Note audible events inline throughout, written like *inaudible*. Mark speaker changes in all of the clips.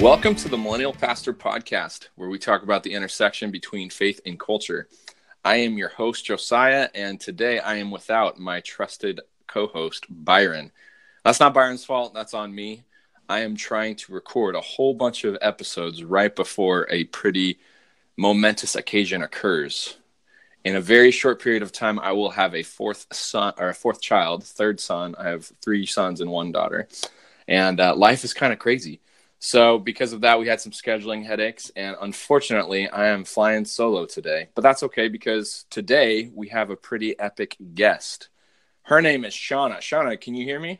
Speaker 1: Welcome to the Millennial Pastor Podcast, where we talk about the intersection between faith and culture. I am your host, Josiah, and today I am without my trusted co host, Byron. That's not Byron's fault, that's on me. I am trying to record a whole bunch of episodes right before a pretty momentous occasion occurs. In a very short period of time, I will have a fourth son or a fourth child, third son. I have three sons and one daughter, and uh, life is kind of crazy. So, because of that, we had some scheduling headaches, and unfortunately, I am flying solo today. But that's okay because today we have a pretty epic guest. Her name is Shawna. Shawna, can you hear me?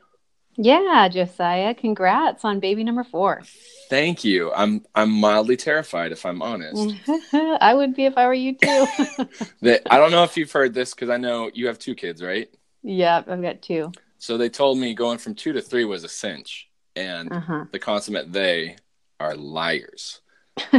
Speaker 2: Yeah, Josiah, congrats on baby number four.
Speaker 1: Thank you. I'm I'm mildly terrified, if I'm honest. *laughs*
Speaker 2: I would be if I were you too. *laughs*
Speaker 1: that I don't know if you've heard this because I know you have two kids, right?
Speaker 2: Yeah, I've got two.
Speaker 1: So they told me going from two to three was a cinch and uh-huh. the consummate they are liars. *laughs*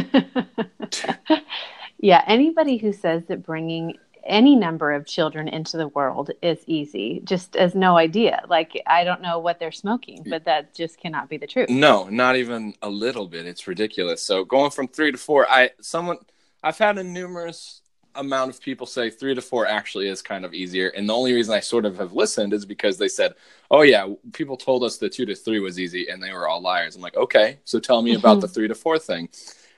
Speaker 2: yeah, anybody who says that bringing any number of children into the world is easy just has no idea like i don't know what they're smoking but that just cannot be the truth
Speaker 1: no not even a little bit it's ridiculous so going from three to four i someone i've had a numerous amount of people say three to four actually is kind of easier. And the only reason I sort of have listened is because they said, oh, yeah, people told us the two to three was easy and they were all liars. I'm like, okay, so tell me about the mm-hmm. three to four thing.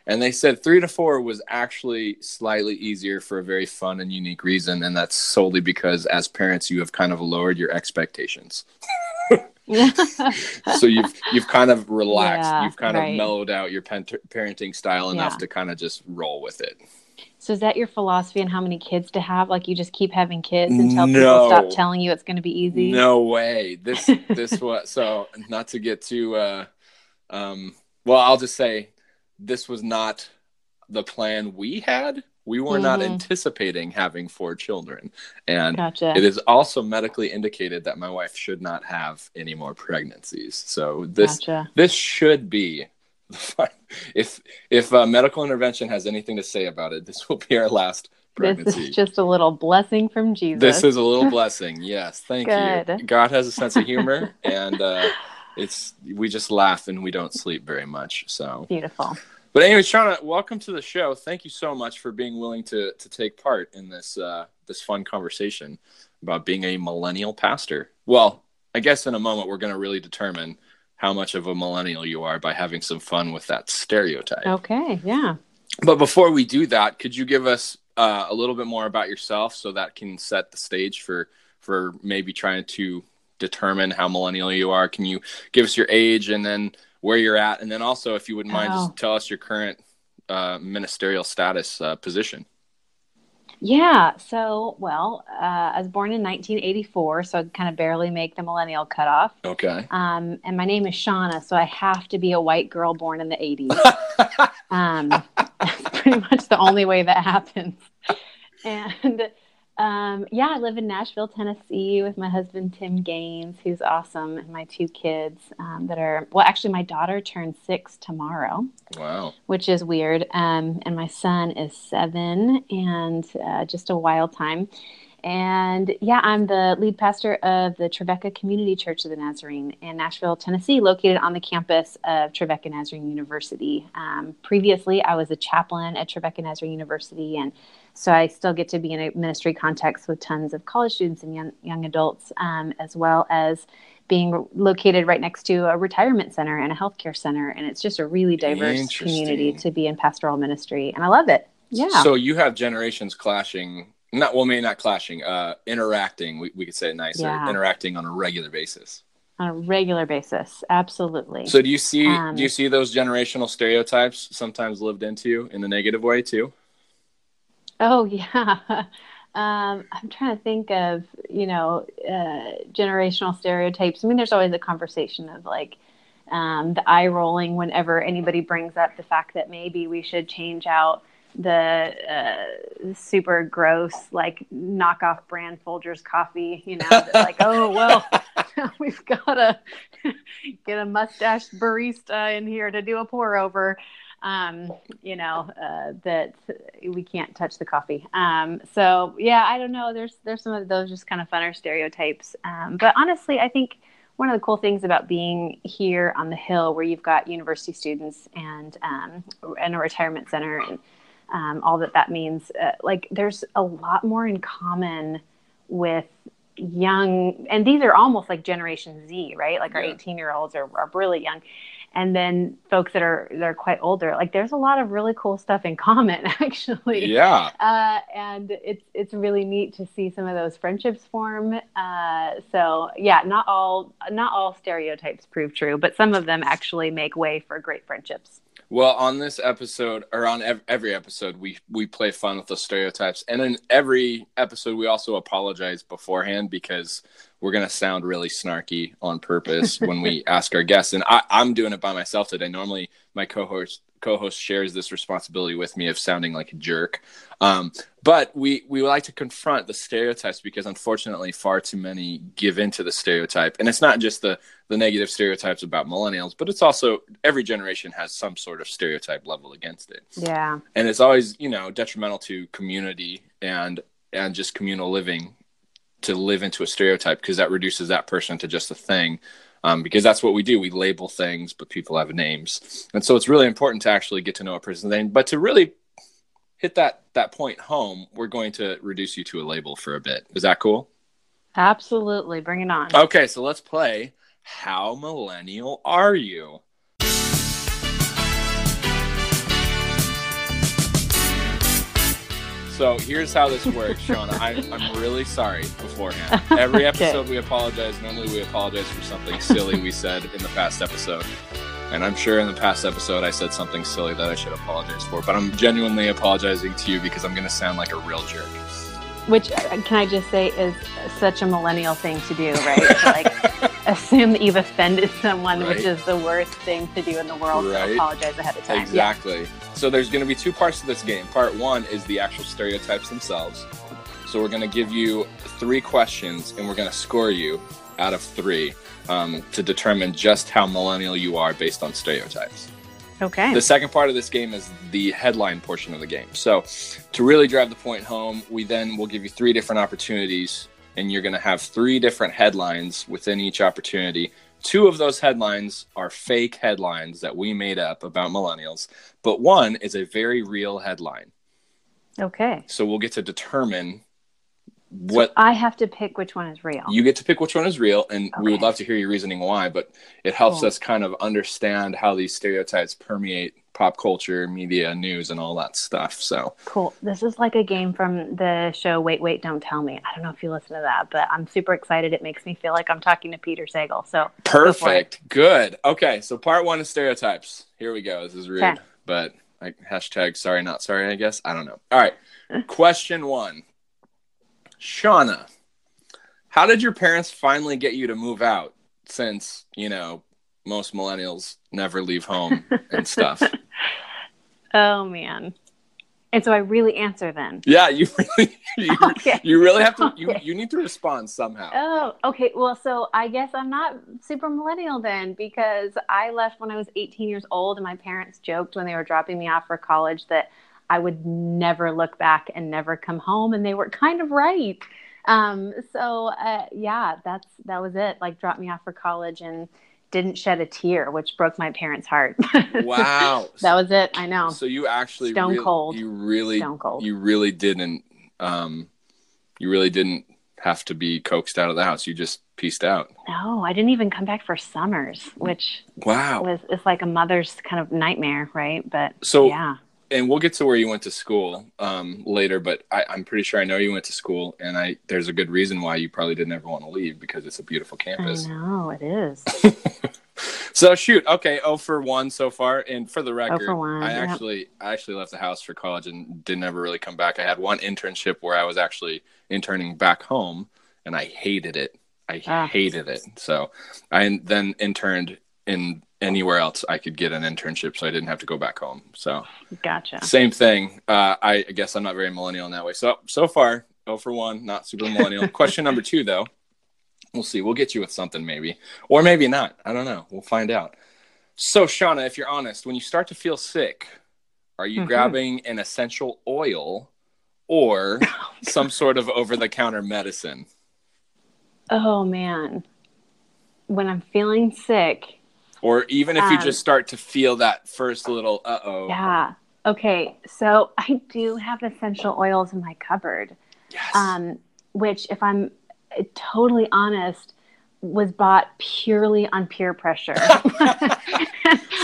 Speaker 1: And they said three to four was actually slightly easier for a very fun and unique reason. And that's solely because as parents, you have kind of lowered your expectations. *laughs* so you've you've kind of relaxed, yeah, you've kind right. of mellowed out your parenting style enough yeah. to kind of just roll with it.
Speaker 2: So is that your philosophy on how many kids to have? Like you just keep having kids until no. people stop telling you it's going to be easy?
Speaker 1: No way. This *laughs* this was so not to get too uh um well, I'll just say this was not the plan we had. We were mm-hmm. not anticipating having four children. And gotcha. it is also medically indicated that my wife should not have any more pregnancies. So this gotcha. this should be *laughs* if if uh, medical intervention has anything to say about it, this will be our last pregnancy.
Speaker 2: This is just a little blessing from Jesus.
Speaker 1: This is a little *laughs* blessing. Yes, thank Good. you. God has a sense of humor, *laughs* and uh, it's we just laugh and we don't sleep very much. So
Speaker 2: beautiful.
Speaker 1: But anyway, Shawna, welcome to the show. Thank you so much for being willing to to take part in this uh, this fun conversation about being a millennial pastor. Well, I guess in a moment we're going to really determine how much of a millennial you are by having some fun with that stereotype.
Speaker 2: Okay, yeah.
Speaker 1: But before we do that, could you give us uh, a little bit more about yourself so that can set the stage for for maybe trying to determine how millennial you are? Can you give us your age and then where you're at, and then also, if you wouldn't mind, oh. just tell us your current uh, ministerial status uh, position.
Speaker 2: Yeah. So, well, uh, I was born in 1984, so I kind of barely make the millennial cutoff.
Speaker 1: Okay.
Speaker 2: Um, and my name is Shawna, so I have to be a white girl born in the 80s. *laughs* um, *laughs* that's pretty much the only way that happens. And um, yeah, I live in Nashville, Tennessee with my husband, Tim Gaines, who's awesome, and my two kids um, that are, well, actually, my daughter turns six tomorrow.
Speaker 1: Wow.
Speaker 2: Which is weird. Um, and my son is seven and uh, just a wild time. And yeah, I'm the lead pastor of the Trevecca Community Church of the Nazarene in Nashville, Tennessee, located on the campus of Trevecca Nazarene University. Um, previously, I was a chaplain at Trevecca Nazarene University, and so I still get to be in a ministry context with tons of college students and young, young adults, um, as well as being located right next to a retirement center and a healthcare center. And it's just a really diverse community to be in pastoral ministry. And I love it. Yeah.
Speaker 1: So you have generations clashing not well maybe not clashing uh interacting we, we could say it nicer yeah. interacting on a regular basis
Speaker 2: on a regular basis absolutely
Speaker 1: so do you see um, do you see those generational stereotypes sometimes lived into you in a negative way too
Speaker 2: oh *laughs* yeah um, i'm trying to think of you know uh, generational stereotypes i mean there's always a conversation of like um, the eye rolling whenever anybody brings up the fact that maybe we should change out the uh, super gross like knockoff brand Folgers coffee, you know, like *laughs* oh well, *laughs* we've got to get a mustache barista in here to do a pour over. Um, you know uh, that we can't touch the coffee. Um, so yeah, I don't know. There's there's some of those just kind of funner stereotypes. Um, but honestly, I think one of the cool things about being here on the hill, where you've got university students and um, and a retirement center and um, all that that means, uh, like there's a lot more in common with young, and these are almost like Generation Z, right? Like our 18 year olds are, are really young and then folks that are they're quite older like there's a lot of really cool stuff in *laughs* common actually.
Speaker 1: Yeah.
Speaker 2: Uh, and it's it's really neat to see some of those friendships form. Uh, so yeah not all not all stereotypes prove true but some of them actually make way for great friendships
Speaker 1: well, on this episode, or on ev- every episode, we we play fun with the stereotypes, and in every episode, we also apologize beforehand because we're gonna sound really snarky on purpose when we *laughs* ask our guests. And I, I'm doing it by myself today. Normally, my co-host co-host shares this responsibility with me of sounding like a jerk. Um, but we we like to confront the stereotypes because unfortunately far too many give into the stereotype. And it's not just the the negative stereotypes about millennials, but it's also every generation has some sort of stereotype level against it.
Speaker 2: Yeah.
Speaker 1: And it's always, you know, detrimental to community and and just communal living to live into a stereotype because that reduces that person to just a thing um, because that's what we do. We label things, but people have names, and so it's really important to actually get to know a person's name. But to really hit that that point home, we're going to reduce you to a label for a bit. Is that cool?
Speaker 2: Absolutely, bring it on.
Speaker 1: Okay, so let's play. How millennial are you? So here's how this works, Shawna. I'm, I'm really sorry beforehand. *laughs* Every episode okay. we apologize. Normally we apologize for something silly we said in the past episode. And I'm sure in the past episode I said something silly that I should apologize for. But I'm genuinely apologizing to you because I'm going to sound like a real jerk.
Speaker 2: Which, uh, can I just say, is such a millennial thing to do, right? like assume that you've offended someone, right. which is the worst thing to do in the world. Right. To apologize ahead of time.
Speaker 1: Exactly. Yeah. So there's going to be two parts to this game. Part one is the actual stereotypes themselves. So we're going to give you three questions and we're going to score you out of three um, to determine just how millennial you are based on stereotypes.
Speaker 2: Okay.
Speaker 1: The second part of this game is the headline portion of the game. So to really drive the point home, we then will give you three different opportunities and you're going to have three different headlines within each opportunity Two of those headlines are fake headlines that we made up about millennials, but one is a very real headline.
Speaker 2: Okay.
Speaker 1: So we'll get to determine what so
Speaker 2: I have to pick which one is real.
Speaker 1: You get to pick which one is real, and okay. we would love to hear your reasoning why, but it helps cool. us kind of understand how these stereotypes permeate pop culture, media, news, and all that stuff. So
Speaker 2: cool. This is like a game from the show Wait, Wait, Don't Tell Me. I don't know if you listen to that, but I'm super excited. It makes me feel like I'm talking to Peter Sagal. So
Speaker 1: perfect. Good. Okay. So part one is stereotypes. Here we go. This is rude, okay. but like hashtag sorry, not sorry, I guess. I don't know. All right. *laughs* Question one Shawna, how did your parents finally get you to move out since, you know, most millennials never leave home and stuff? *laughs*
Speaker 2: Oh man. And so I really answer then.
Speaker 1: Yeah, you *laughs* really you, okay. you really have to okay. you, you need to respond somehow.
Speaker 2: Oh, okay. Well, so I guess I'm not super millennial then because I left when I was 18 years old and my parents joked when they were dropping me off for college that I would never look back and never come home and they were kind of right. Um, so uh, yeah, that's that was it. Like dropped me off for college and didn't shed a tear, which broke my parents' heart. *laughs*
Speaker 1: wow,
Speaker 2: that was it. I know.
Speaker 1: So you actually
Speaker 2: stone cold.
Speaker 1: You really, stone cold. You really didn't. Um, you really didn't have to be coaxed out of the house. You just pieced out.
Speaker 2: No, I didn't even come back for summers, which
Speaker 1: wow
Speaker 2: was it's like a mother's kind of nightmare, right? But
Speaker 1: so
Speaker 2: yeah.
Speaker 1: And we'll get to where you went to school um, later, but I, I'm pretty sure I know you went to school, and I there's a good reason why you probably didn't ever want to leave because it's a beautiful campus.
Speaker 2: I know it is. *laughs*
Speaker 1: so shoot, okay, oh for one so far. And for the oh record,
Speaker 2: oh one,
Speaker 1: I actually I actually left the house for college and didn't ever really come back. I had one internship where I was actually interning back home, and I hated it. I ah. hated it. So I then interned in anywhere else I could get an internship, so I didn't have to go back home. So
Speaker 2: gotcha.
Speaker 1: Same thing. Uh, I, I guess I'm not very millennial in that way. So so far, oh for one, not super millennial. *laughs* Question number two, though. We'll see. We'll get you with something maybe, or maybe not. I don't know. We'll find out. So Shawna, if you're honest, when you start to feel sick, are you mm-hmm. grabbing an essential oil or *laughs* oh, some sort of over-the-counter medicine?
Speaker 2: Oh man. when I'm feeling sick,
Speaker 1: or even if you
Speaker 2: Um,
Speaker 1: just start to feel that first little uh oh.
Speaker 2: yeah. Okay, so I do have essential oils in my cupboard,
Speaker 1: Yes.
Speaker 2: um, which, if I'm uh, totally honest, was bought purely on peer pressure. *laughs* *laughs*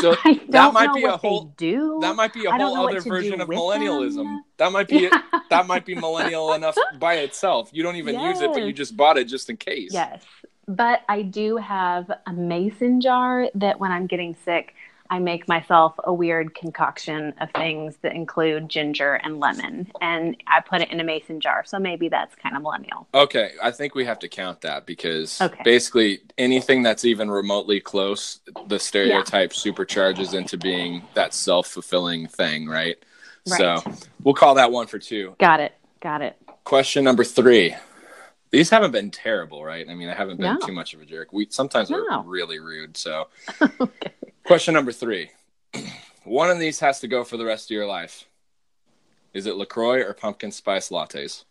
Speaker 1: So
Speaker 2: I
Speaker 1: that might be a whole-
Speaker 2: do.
Speaker 1: that might be a whole other version of millennialism.
Speaker 2: them.
Speaker 1: That might be
Speaker 2: Yeah. *laughs*
Speaker 1: that might be millennial enough by itself. You don't even use it, but you just bought it just in case.
Speaker 2: Yes. But I do have a mason jar that when I'm getting sick, I make myself a weird concoction of things that include ginger and lemon. And I put it in a mason jar. So maybe that's kind of millennial.
Speaker 1: Okay, I think we have to count that because
Speaker 2: Okay.
Speaker 1: basically anything that's even remotely close, the stereotype supercharges into being that self fulfilling thing, right? So we'll call that one for two.
Speaker 2: Got it. Got it.
Speaker 1: Question number three. These haven't been terrible, right? I mean, I haven't been
Speaker 2: No.
Speaker 1: too much of a jerk. We sometimes
Speaker 2: No.
Speaker 1: are really rude. So, *laughs*
Speaker 2: okay.
Speaker 1: question number three. *clears throat* One of these has to go for the rest of your life. Is it LaCroix or pumpkin spice lattes?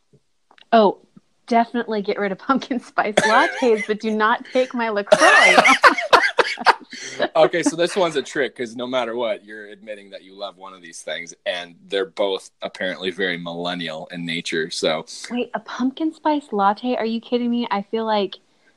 Speaker 2: Oh, definitely get rid of pumpkin spice lattes, but do not take my LaCroix.
Speaker 1: Okay, so this one's a trick because no matter what, you're admitting that you love one of these things, and they're both apparently very millennial in nature. So,
Speaker 2: Wait, a pumpkin spice latte? Are you kidding me? I feel like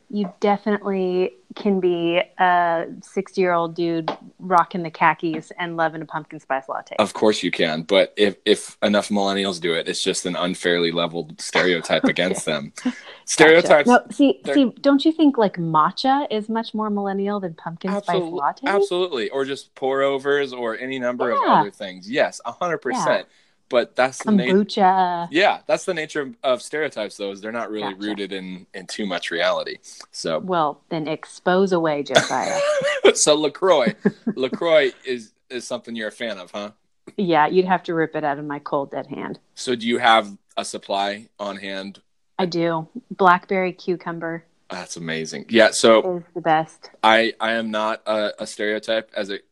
Speaker 2: you definitely can be a 60 year old dude rocking the khakis and loving a pumpkin spice latte.
Speaker 1: of course, you can. But if if enough millennials do it, it's just an unfairly leveled stereotype *laughs* against them. *laughs* Stereotypes.
Speaker 2: No, see, see, don't you think like matcha is much more millennial than pumpkin spice latte?
Speaker 1: absolutely, or just pour overs, or any number of other things. Yes, a hundred percent. But that's the nature. Yeah, that's the nature of, of stereotypes. Though is they're not really
Speaker 2: Gotcha.
Speaker 1: rooted in in too much reality. So
Speaker 2: Well, then expose away, Josiah. *laughs*
Speaker 1: so Lacroix, Lacroix is is something you're a fan of, huh?
Speaker 2: yeah, you'd have to rip it out of my cold dead hand.
Speaker 1: So do you have a supply on hand?
Speaker 2: I do. Blackberry cucumber
Speaker 1: That's amazing. Yeah. So
Speaker 2: is the best.
Speaker 1: I I am not a, a stereotype as it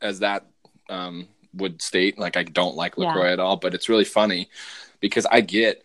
Speaker 1: as that um, would state. Like I don't like
Speaker 2: Yeah.
Speaker 1: Lacroix at all, but it's really funny because I get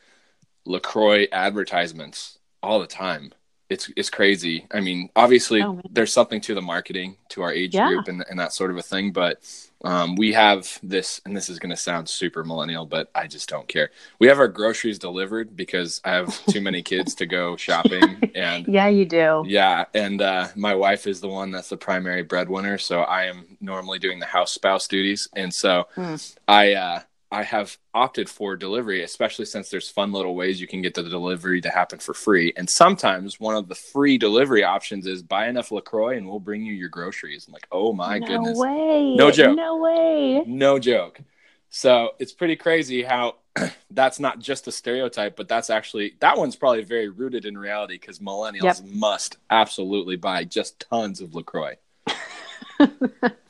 Speaker 1: Lacroix advertisements all the time. It's it's crazy. I mean, obviously
Speaker 2: Oh,
Speaker 1: there's something to the marketing to our age
Speaker 2: Yeah.
Speaker 1: group and, and that sort of a thing, but um, we have this, and this is going to sound super millennial, but I just don't care. We have our groceries delivered because I have too many kids to go *laughs* shopping and
Speaker 2: Yeah, you do.
Speaker 1: yeah, and uh, my wife is the one that's the primary breadwinner, so I am normally doing the house spouse duties, and so
Speaker 2: Hmm.
Speaker 1: I uh, I have opted for delivery, especially since there's fun little ways you can get the delivery to happen for free, and sometimes one of the free delivery options is buy enough Lacroix and we'll bring you your groceries. I'm like, oh my
Speaker 2: no
Speaker 1: goodness,
Speaker 2: way.
Speaker 1: No joke.
Speaker 2: No way.
Speaker 1: no joke. So it's pretty crazy how *clears throat* that's not just a stereotype, but that's actually that one's probably very rooted in reality because millennials
Speaker 2: Yep.
Speaker 1: must absolutely buy just tons of Lacroix. *laughs*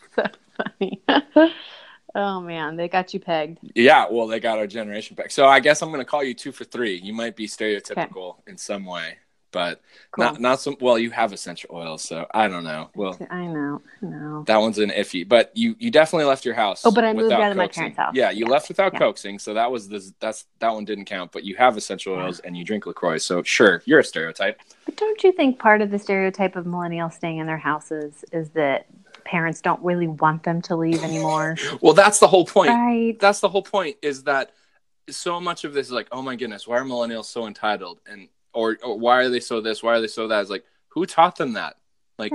Speaker 2: man, they got you pegged.
Speaker 1: Yeah, well, they got our generation pegged. So I guess I'm going to call you two for three. You might be stereotypical in some way, but
Speaker 2: Cool.
Speaker 1: not not some. Well, you have essential oils, so I don't know. Well,
Speaker 2: I know. Know.
Speaker 1: that one's an iffy, but you you definitely left your house.
Speaker 2: Oh, but I moved out of my parents' house.
Speaker 1: Yeah, you
Speaker 2: Yeah.
Speaker 1: left without
Speaker 2: Yeah.
Speaker 1: coaxing, so that was this. that's that one didn't count. But you have essential
Speaker 2: Yeah.
Speaker 1: oils and you drink Lacroix, so sure, you're a stereotype.
Speaker 2: But don't you think part of the stereotype of millennials staying in their houses is that parents don't really want them to leave anymore?
Speaker 1: Well, that's the whole point.
Speaker 2: right.
Speaker 1: That's the whole point. Is that so much of this is like, oh my goodness, why are millennials so entitled and or, or why are they so this? Why are they so that? It's like who taught them that? Like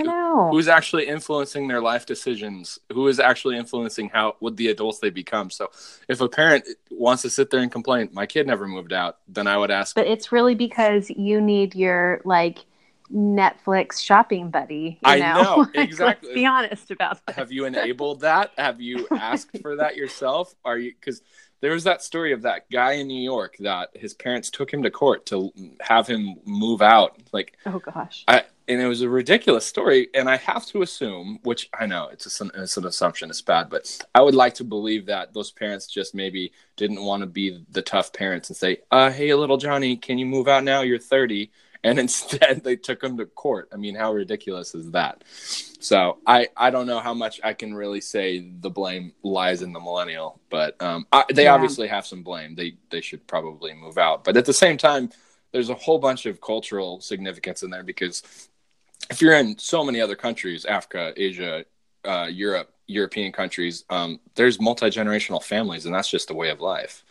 Speaker 1: who's actually influencing their life decisions who is actually influencing how what the adults they become so if a parent wants to sit there and complain my kid never moved out then i would ask
Speaker 2: but it's really because you need your like Netflix shopping buddy. You
Speaker 1: I
Speaker 2: know,
Speaker 1: know, *laughs* exactly.
Speaker 2: Let's be honest about that.
Speaker 1: have you enabled that have you asked for that yourself are you because there was that story of that guy in new york that his parents took him to court to have him move out like
Speaker 2: Oh gosh.
Speaker 1: I, and it was a ridiculous story. And I have to assume, which I know it's, a, it's an assumption, it's bad, but I would like to believe that those parents just maybe didn't want to be the tough parents and say, uh, "Hey, little Johnny, can you move out now? You're 30." And *laughs* instead, they took him to court. I mean, how ridiculous is that? So I I don't know how much I can really say the blame lies in the millennial, but um, I, they
Speaker 2: Yeah.
Speaker 1: obviously have some blame. They they should probably move out, but at the same time, there's a whole bunch of cultural significance in there because if you're in so many other countries, Africa, Asia, uh, Europe, European countries, um, there's multi generational families, and that's just a way of life.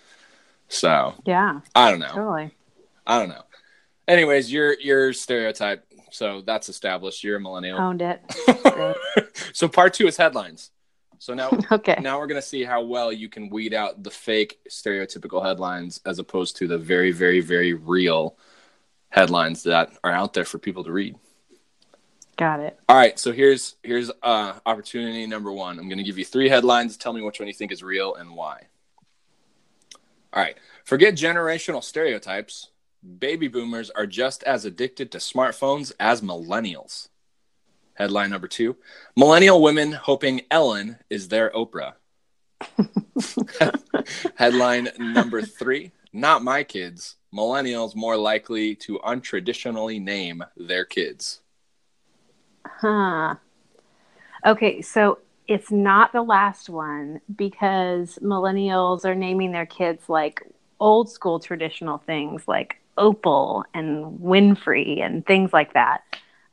Speaker 1: So
Speaker 2: Yeah,
Speaker 1: I don't know.
Speaker 2: totally.
Speaker 1: I don't know. Anyways, your your stereotype. So that's established. You're a millennial.
Speaker 2: Owned it. *laughs*
Speaker 1: so part two is headlines. So now *laughs*
Speaker 2: Okay.
Speaker 1: now we're gonna see how well you can weed out the fake stereotypical headlines as opposed to the very very very real headlines that are out there for people to read.
Speaker 2: Got it.
Speaker 1: All right, so here's here's uh, opportunity number one. I'm going to give you three headlines. Tell me which one you think is real and why. All right, forget generational stereotypes. Baby boomers are just as addicted to smartphones as millennials. Headline number two: Millennial women hoping Ellen is their Oprah. *laughs* Headline number three: Not my kids. Millennials more likely to untraditionally name their kids.
Speaker 2: Huh. Okay, so it's not the last one because millennials are naming their kids like old school traditional things like Opal and Winfrey and things like that.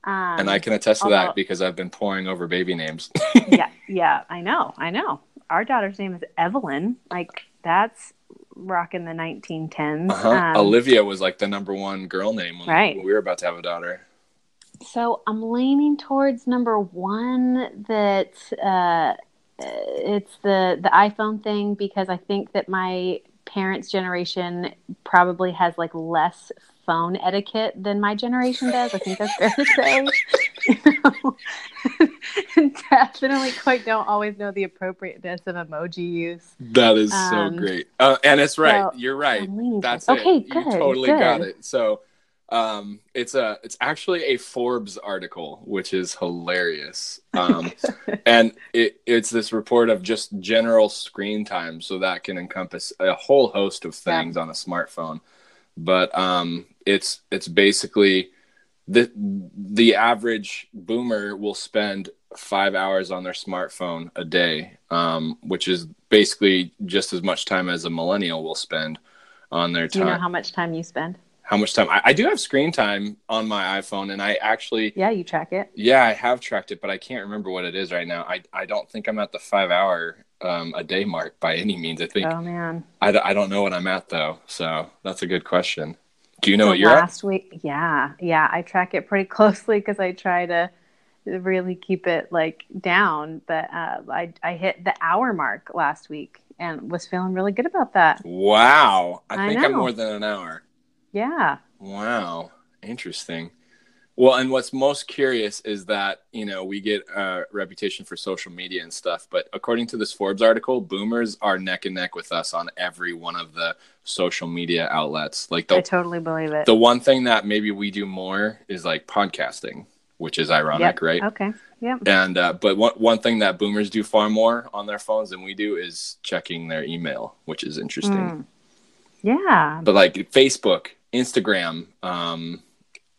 Speaker 2: Um,
Speaker 1: And I can attest to
Speaker 2: although-
Speaker 1: that because I've been poring over baby names.
Speaker 2: yeah, *laughs* yeah, I know, I know. Our daughter's name is Evelyn. Like that's rocking the 1910s.
Speaker 1: uh-huh.
Speaker 2: Um,
Speaker 1: Olivia was like the number one girl name when,
Speaker 2: Right.
Speaker 1: we were about to have a daughter.
Speaker 2: So I'm leaning towards number one that uh, it's the the iPhone thing because I think that my parents' generation probably has like less phone etiquette than my generation does. I think that's fair to say. *laughs* You know? and *laughs* definitely quite don't always know the appropriateness of emoji use.
Speaker 1: That is
Speaker 2: Um,
Speaker 1: so great. Uh, and it's right.
Speaker 2: so
Speaker 1: You're right. That's
Speaker 2: okay,
Speaker 1: it.
Speaker 2: good,
Speaker 1: you totally got it. So um, it's a it's actually a Forbes article, which is hilarious. Um, *laughs* and it, it's this report of just general screen time, so that can encompass a whole host of
Speaker 2: Yeah.
Speaker 1: things on a smartphone. But um, it's it's basically the the average boomer will spend five hours on their smartphone a day, um, which is basically just as much time as a millennial will spend on their
Speaker 2: Do
Speaker 1: time.
Speaker 2: you know how much time you spend?
Speaker 1: How much time? I, I do have screen time on my iPhone, and I actually,
Speaker 2: Yeah, you track it.
Speaker 1: yeah, I have tracked it, but I can't remember what it is right now. I I don't think I'm at the five hour um, a day mark by any means. I think
Speaker 2: Oh man.
Speaker 1: I, d- I don't know what I'm at though, so that's a good question. Do you know
Speaker 2: So
Speaker 1: what you're at?
Speaker 2: last week yeah yeah i track it pretty *laughs* closely because i try to really keep it like down but uh, I, I hit the hour mark last week and was feeling really good about that
Speaker 1: Wow, I
Speaker 2: I
Speaker 1: think I'm more than an hour.
Speaker 2: Yeah
Speaker 1: Wow, interesting. Well, and what's most curious is that you know we get a reputation for social media and stuff, but according to this Forbes article, Boomers are neck and neck with us on every one of the social media outlets. Like the, i
Speaker 2: totally believe it
Speaker 1: the one thing that maybe we do more is like podcasting, which is ironic,
Speaker 2: Yep.
Speaker 1: right?
Speaker 2: okay yep
Speaker 1: And uh, but one one thing that Boomers do far more on their phones than we do is checking their email, which is interesting.
Speaker 2: Mm. yeah
Speaker 1: But like Facebook, Instagram, um,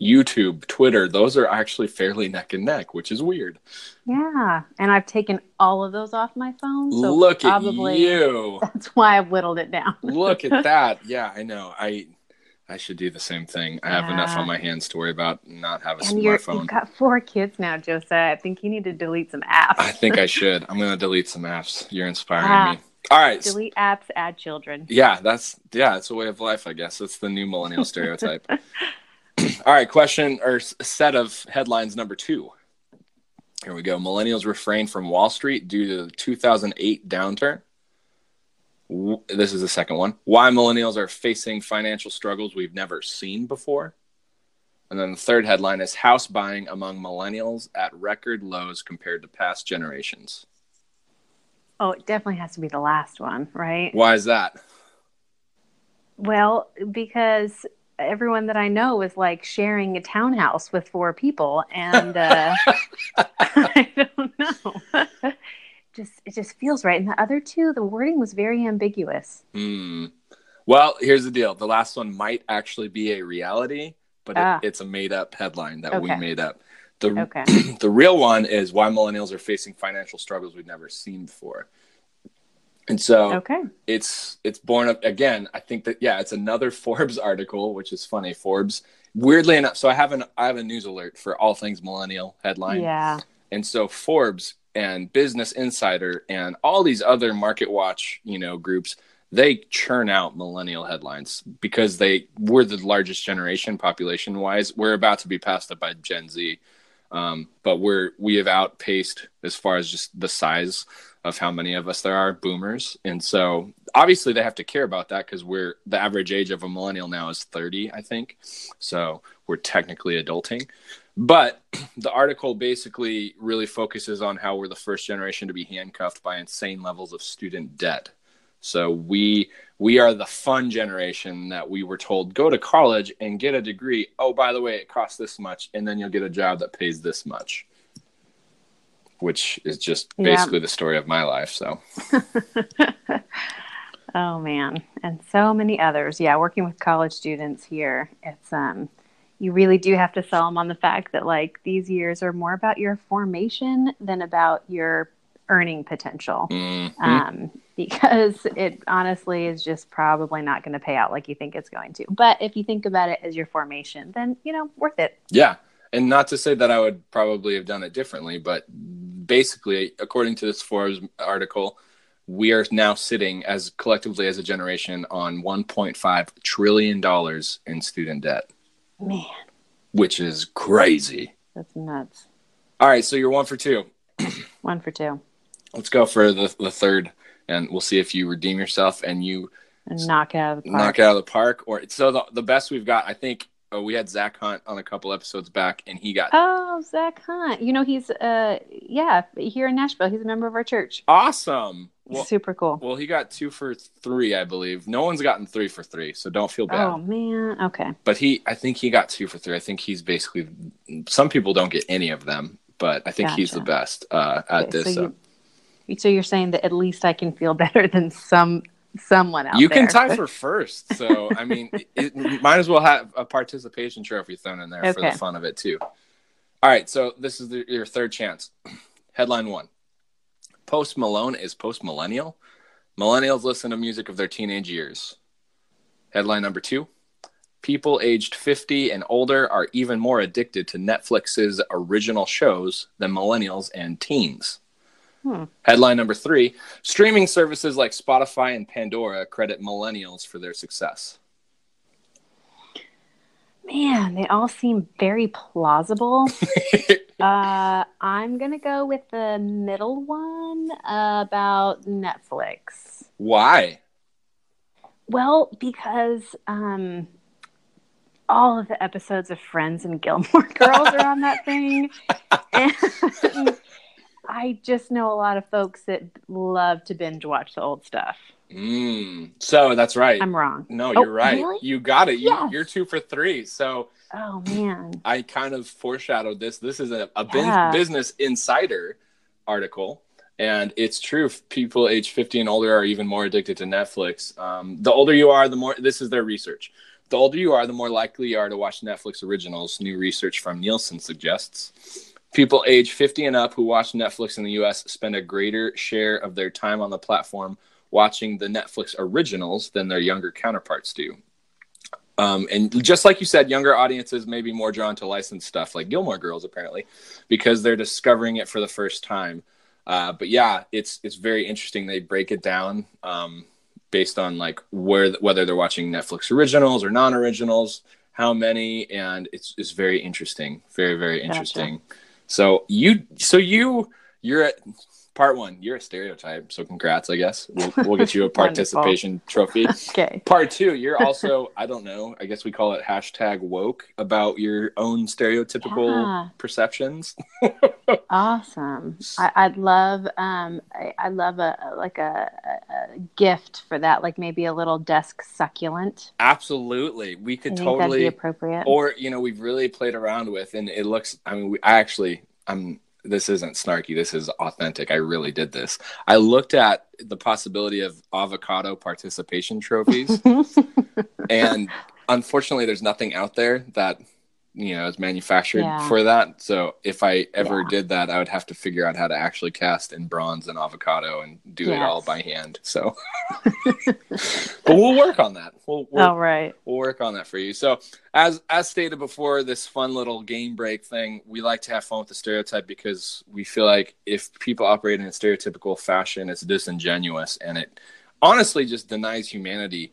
Speaker 1: YouTube, Twitter, those are actually fairly neck and neck, which is weird.
Speaker 2: yeah and i've taken all of those off my phone so
Speaker 1: Look
Speaker 2: probably
Speaker 1: at you. *laughs*
Speaker 2: that's why i've whittled it down
Speaker 1: Look at *laughs* that. Yeah, I know. I I should do the same thing. I have enough on my hands to worry about not have a
Speaker 2: and
Speaker 1: smartphone.
Speaker 2: you've got four kids now josiah i think you need to delete some apps
Speaker 1: I think I *laughs* should. I'm gonna delete some apps. You're inspiring
Speaker 2: Ah.
Speaker 1: me. All right.
Speaker 2: delete apps add children
Speaker 1: Yeah, that's yeah, it's a way of life, I guess. It's the new millennial stereotype. *laughs* All right, question or set of headlines number two. Here we go. Millennials refrain from Wall Street due to the 2008 downturn. This is the second one. Why millennials are facing financial struggles we've never seen before. And then the third headline is house buying among millennials at record lows compared to past generations.
Speaker 2: Oh, it definitely has to be the last one, right?
Speaker 1: Why is that?
Speaker 2: Well, because everyone that I know is like sharing a townhouse with four people, and uh, *laughs* I don't know. *laughs* just it just feels right. And the other two, the wording was very ambiguous.
Speaker 1: Hmm. Well, here's the deal. The last one might actually be a reality, but it-
Speaker 2: Ah.
Speaker 1: it's a made up headline that we made up. The,
Speaker 2: Okay. *clears throat*
Speaker 1: the real one is why millennials are facing financial struggles we've never seen before. And so
Speaker 2: Okay.
Speaker 1: it's it's born up again. I think that yeah, it's another *laughs* Forbes article, which is funny. Forbes weirdly enough, so I have an I have a news alert for all things millennial headline.
Speaker 2: Yeah.
Speaker 1: And so Forbes and Business Insider and all these other market watch, you know, groups, they churn out millennial headlines because they we're the largest generation population wise. We're about to be passed up by Gen Z. Um, but we're we have outpaced as far as just the size of how many of us there are boomers. And so obviously they have to care about that because we're the average age of a millennial now is 30 i think. So we're technically adulting. But *clears throat* the article basically really focuses on how we're the first generation to be handcuffed by insane levels of student debt so we we are the fun generation that we were told go to college and get a degree oh by the way it costs this much and then you'll get a job that pays this much which is just basically yeah. the story of my life. So, *laughs*
Speaker 2: oh man, and so many others. Yeah, working with college students here, it's um, you really do have to sell them on the fact that like these years are more about your formation than about your earning potential. Mm-hmm. Um, because it honestly is just probably not going to pay out like you think it's going to. But if you think about it as your formation, then you know, worth it.
Speaker 1: Yeah. And not to say that I would probably have done it differently, but basically, according to this Forbes article, we are now sitting as collectively as a generation on 1.5 trillion dollars in student debt.
Speaker 2: Man,
Speaker 1: which is crazy.
Speaker 2: That's nuts.
Speaker 1: All right, so you're one for two. *clears throat*
Speaker 2: one for two.
Speaker 1: Let's go for the the third, and we'll see if you redeem yourself and you
Speaker 2: and knock it out of the
Speaker 1: park. Knock out of the park. Or so the the best we've got, I think, oh, we had Zach Hunt on a couple episodes back, and he got
Speaker 2: oh Zach Hunt. You know he's uh yeah here in Nashville. He's a member of our church.
Speaker 1: Awesome.
Speaker 2: Well, Super cool.
Speaker 1: Well, he got two for three, I believe. No one's gotten three for three, so don't feel bad.
Speaker 2: Oh man, okay.
Speaker 1: But he, I think he got two for three. I think he's basically. Some people don't get any of them, but I think gotcha. he's the best uh, at okay, this.
Speaker 2: So, you, so you're saying that at least I can feel *laughs* better than some someone out
Speaker 1: you
Speaker 2: there.
Speaker 1: can tie for first so i mean it, it, might as well have a participation trophy thrown in there okay. for the fun of it too. All right so this is the, your third chance. *clears throat* Headline one. Post malone is post millennial millennials listen to music of their teenage years. Headline number two. People aged 50 and older are even more addicted to netflix's original shows than millennials and teens Hmm. Headline number three streaming services like Spotify and Pandora credit millennials for their success.
Speaker 2: Man, they all seem very plausible. *laughs* uh, I'm going to go with the middle one about Netflix.
Speaker 1: Why?
Speaker 2: Well, because um, all of the episodes of Friends and Gilmore *laughs* Girls are on that thing. *laughs* and I just know a lot of folks that love to binge watch the old stuff.
Speaker 1: Mm, so that's right.
Speaker 2: I'm wrong.
Speaker 1: No, oh, you're right. Really? You got it. Yes. You, are two for three. So,
Speaker 2: oh man,
Speaker 1: I kind of foreshadowed this. This is a, a yeah. business insider article, and it's true. People age 50 and older are even more addicted to Netflix. Um, the older you are, the more. This is their research. The older you are, the more likely you are to watch Netflix originals. New research from Nielsen suggests. People age 50 and up who watch Netflix in the US spend a greater share of their time on the platform watching the Netflix originals than their younger counterparts do. Um, and just like you said, younger audiences may be more drawn to licensed stuff like Gilmore Girls, apparently, because they're discovering it for the first time. Uh, but yeah, it's it's very interesting. They break it down um, based on like where whether they're watching Netflix originals or non-originals, how many, and it's it's very interesting, very very interesting. Gotcha. So you, so you, you're at part one. You're a stereotype. So congrats, I guess. We'll, we'll get you a *laughs* participation trophy. *laughs*
Speaker 2: okay.
Speaker 1: Part two, you're *laughs* also, I don't know, I guess we call it hashtag woke about your own stereotypical yeah. perceptions.
Speaker 2: awesome. I, would love, um, I, I love a, like a, a, gift for that, like maybe a little desk succulent.
Speaker 1: Absolutely. We could totally
Speaker 2: be appropriate.
Speaker 1: Or, you know, we've really played around with, and it looks, I mean, we, I actually, I'm this isn't snarky. This is authentic. I really did this. I looked at the possibility of avocado participation trophies, *laughs* and unfortunately, there's nothing out there that you know, is manufactured
Speaker 2: Yeah.
Speaker 1: for that. So if I ever
Speaker 2: Yeah.
Speaker 1: did that, I would have to figure out how to actually cast in bronze and avocado and do it all by hand. So, *laughs* but we'll work on that. We'll, we'll,
Speaker 2: Oh,
Speaker 1: we'll work on that for you. So, as as stated before, this fun little game break thing, we like to have fun with the stereotype because we feel like if people operate in a stereotypical fashion, it's disingenuous and it honestly just denies humanity.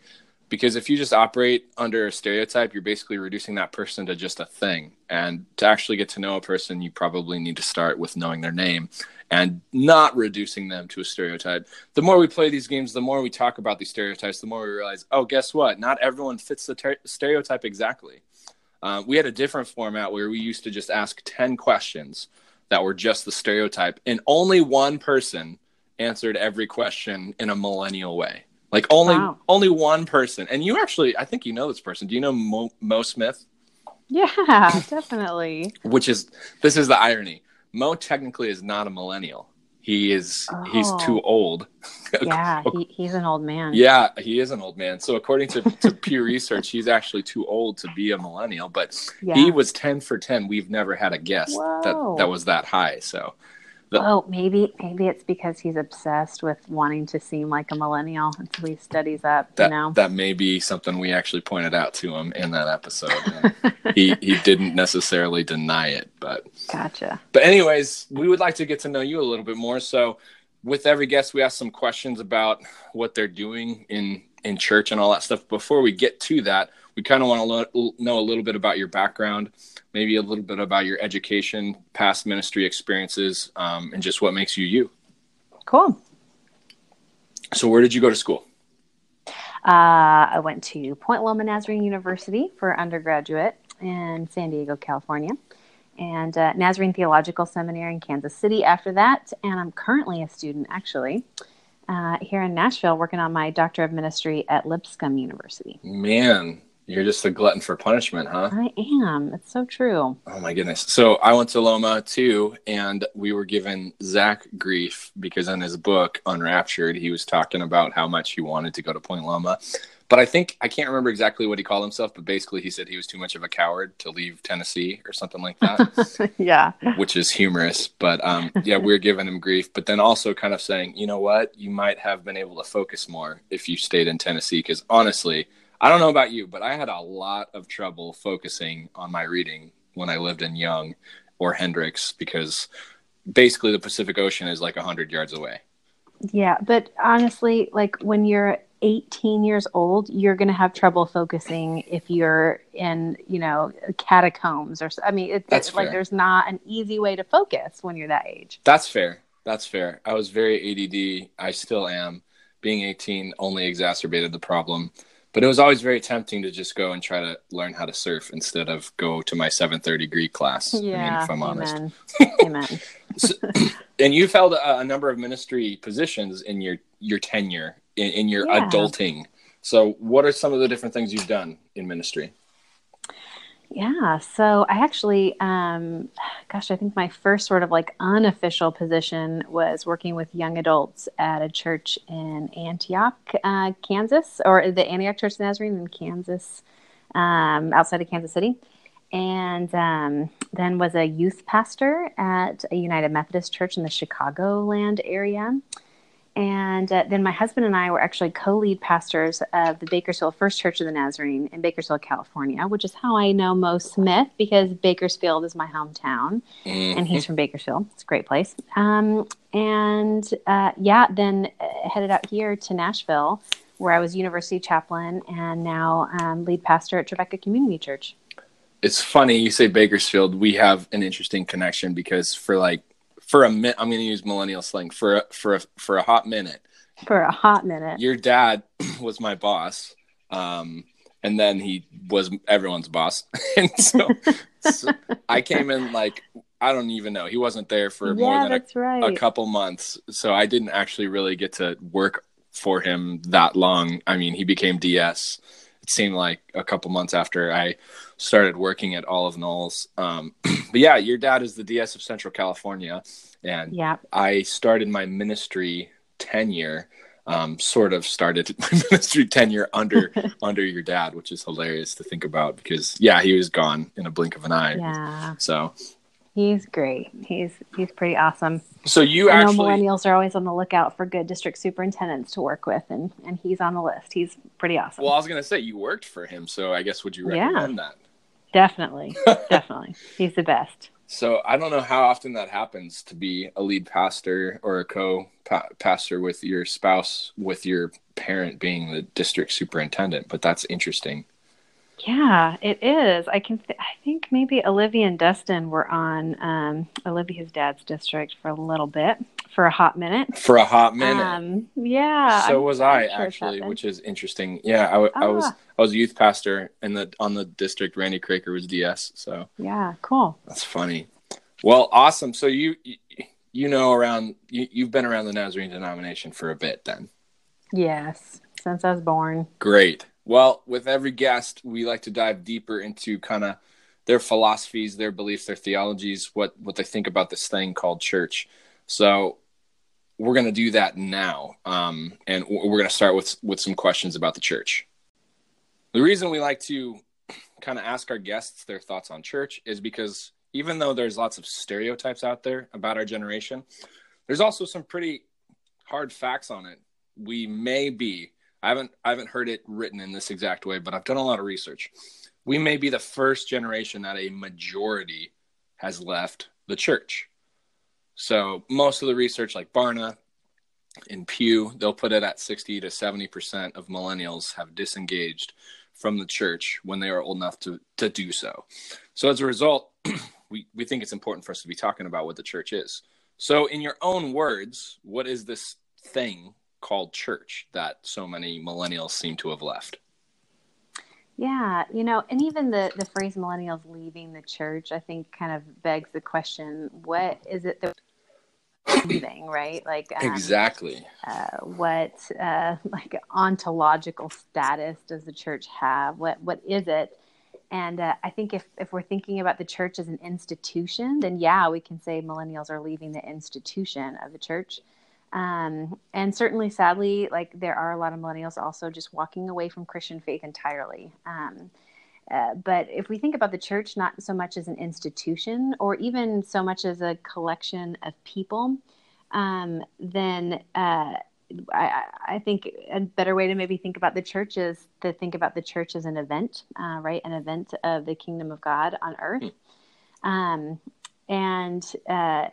Speaker 1: Because if you just operate under a stereotype, you're basically reducing that person to just a thing. And to actually get to know a person, you probably need to start with knowing their name and not reducing them to a stereotype. The more we play these games, the more we talk about these stereotypes, the more we realize, oh, guess what? Not everyone fits the ter- stereotype exactly. Uh, we had a different format where we used to just ask 10 questions that were just the stereotype, and only one person answered every question in a millennial way. Like only
Speaker 2: Wow.
Speaker 1: only one person, and you actually, I think you know this person. Do you know Mo, Mo Smith?
Speaker 2: Yeah, *laughs* definitely.
Speaker 1: Which is this is the irony. Mo technically is not a millennial. He is he's
Speaker 2: Oh.
Speaker 1: too old. *laughs*
Speaker 2: Yeah, he, he's an old man.
Speaker 1: Yeah, he is an old man. So according to, to Pew Research, he's actually too old to be a millennial. But
Speaker 2: Yeah.
Speaker 1: he was ten for ten. We've never had a guest
Speaker 2: Whoa.
Speaker 1: that that was that high. So the-
Speaker 2: Oh, maybe maybe it's because he's obsessed with wanting to seem like a millennial until he studies up.
Speaker 1: that
Speaker 2: you know.
Speaker 1: that may be something we actually pointed out to him in that episode. He he didn't necessarily deny it, but
Speaker 2: Gotcha.
Speaker 1: But anyways, we would like to get to know you a little bit more. So with every guest, we ask some questions about what they're doing in in church and all that stuff. Before we get to that, we kind of want to know a little bit about your background, maybe a little bit about your education, past ministry experiences, um, and just what makes you you.
Speaker 2: Cool.
Speaker 1: So where did you go to school?
Speaker 2: Uh, I went to Point Loma Nazarene University for undergraduate in San Diego, California, and uh, Nazarene Theological Seminary in Kansas City after that. And I'm currently a student, actually, uh, here in Nashville, working on my Doctor of Ministry at Lipscomb University.
Speaker 1: Man, you're just a glutton for punishment, huh?
Speaker 2: I am. It's so true.
Speaker 1: Oh my goodness. So I went to Loma too, and we were given Zach grief because in his book Unraptured, he was talking about how much he wanted to go to Point Loma. But I think I can't remember exactly what he called himself, but basically he said he was too much of a coward to leave Tennessee or something like that, *laughs*
Speaker 2: yeah.
Speaker 1: which is humorous. But um, yeah, we're giving him grief, but then also kind of saying, you know what, you might have been able to focus more if you stayed in Tennessee. Because honestly, I don't know about you, but I had a lot of trouble focusing on my reading when I lived in Young or Hendricks because basically the Pacific Ocean is like 100 yards away.
Speaker 2: Yeah, but honestly, like when you're 18 years old, you're going to have trouble focusing if you're in, you know, catacombs or I mean, it, it's like there's not an easy way to focus when you're that age.
Speaker 1: That's fair. That's fair. I was very ADD. I still am. Being 18 only exacerbated the problem. But it was always very tempting to just go and try to learn how to surf instead of go to my 730 Greek class. I mean,
Speaker 2: Yeah,
Speaker 1: if I'm honest.
Speaker 2: amen. *laughs* amen.
Speaker 1: So- *clears throat* and you've held a, a number of ministry positions in your your tenure in, in your
Speaker 2: Yeah.
Speaker 1: adulting. So, what are some of the different things you've done in ministry?
Speaker 2: Yeah, so I actually, um, gosh, I think my first sort of like unofficial position was working with young adults at a church in Antioch, uh, Kansas, or the Antioch Church of Nazarene in Kansas, um, outside of Kansas City. And um, then was a youth pastor at a United Methodist Church in the Chicagoland area. And uh, then my husband and I were actually co lead pastors of the Bakersfield First Church of the Nazarene in Bakersfield, California, which is how I know Mo Smith because Bakersfield is my hometown and he's from Bakersfield. It's a great place. Um, and uh, yeah, then uh, headed out here to Nashville where I was university chaplain and now um, lead pastor at Trevecca Community Church.
Speaker 1: It's funny you say Bakersfield. We have an interesting connection because for like for a minute, I'm going to use millennial slang for a, for a, for a hot minute.
Speaker 2: For a hot minute.
Speaker 1: Your dad *clears throat* was my boss, um, and then he was everyone's boss, *laughs* and so, so I came in like I don't even know. He wasn't there for more than a
Speaker 2: right.
Speaker 1: a couple months so i didn't actually really get to work for him that long i mean he became ds seemed like a couple months after i started working at olive knolls um, *clears throat* but yeah your dad is the ds of central california and
Speaker 2: yeah.
Speaker 1: i started my ministry tenure um, sort of started *laughs* my ministry tenure under *laughs* under your dad, which is hilarious to think about because yeah, he was gone in a blink of an eye.
Speaker 2: Yeah.
Speaker 1: So
Speaker 2: he's great. He's he's pretty awesome.
Speaker 1: So you
Speaker 2: I know millennials are always on the lookout for good district superintendents to work with, and and he's on the list. He's pretty awesome.
Speaker 1: well, I was gonna say you worked for him, so I guess would you
Speaker 2: Yeah.
Speaker 1: recommend that?
Speaker 2: definitely, *laughs* definitely, he's the best.
Speaker 1: So I don't know how often that happens to be a lead pastor or a co-pastor with your spouse, with your parent being the district superintendent. But that's interesting.
Speaker 2: Yeah, it is. I can. Th- I think maybe Olivia and Dustin were on um, Olivia's dad's district for a little bit, for a hot minute.
Speaker 1: For a hot minute.
Speaker 2: Um, yeah.
Speaker 1: so
Speaker 2: I'm-
Speaker 1: was
Speaker 2: I'm sure
Speaker 1: actually, which is interesting. Yeah, I, w- I was
Speaker 2: Ah.
Speaker 1: I was a youth pastor in the on the district. Randy Craker was DS, so
Speaker 2: yeah, cool.
Speaker 1: that's funny. Well, awesome. So you you, you know around you, you've been around the Nazarene denomination for a bit then.
Speaker 2: Yes, since I was born.
Speaker 1: Great. Well, with every guest, we like to dive deeper into kind of their philosophies, their beliefs, their theologies, what what they think about this thing called church. So we're going to do that now, um, and we're going to start with with some questions about the church. The reason we like to kind of ask our guests their thoughts on church is because even though there's lots of stereotypes out there about our generation, there's also some pretty hard facts on it. We may be I haven't I haven't heard it written in this exact way, but I've done a lot of research. We may be the first generation that a majority has left the church. So most of the research, like Barna and Pew, they'll put it at 60 to 70 percent of millennials have disengaged from the church when they are old enough to to do so. So as a result, *clears throat* we, we think it's important for us to be talking about what the church is. So in your own words, what is this thing called church that so many millennials seem to have left?
Speaker 2: Yeah, you know, and even the the phrase millennials leaving the church, I think, kind of begs the question: What is it that leaving? Right? Like um,
Speaker 1: exactly.
Speaker 2: uh, what uh, like ontological status does the church have? What what is it? And uh, I think if if we're thinking about the church as an institution, then yeah, we can say millennials are leaving the institution of the church. Um, and certainly, sadly, like there are a lot of millennials also just walking away from Christian faith entirely. Um, uh, but if we think about the church not so much as an institution or even so much as a collection of people, um, then uh, I, I think a better way to maybe think about the church is to think about the church as an event, uh, right? An event of the kingdom of God on earth. Um, and uh,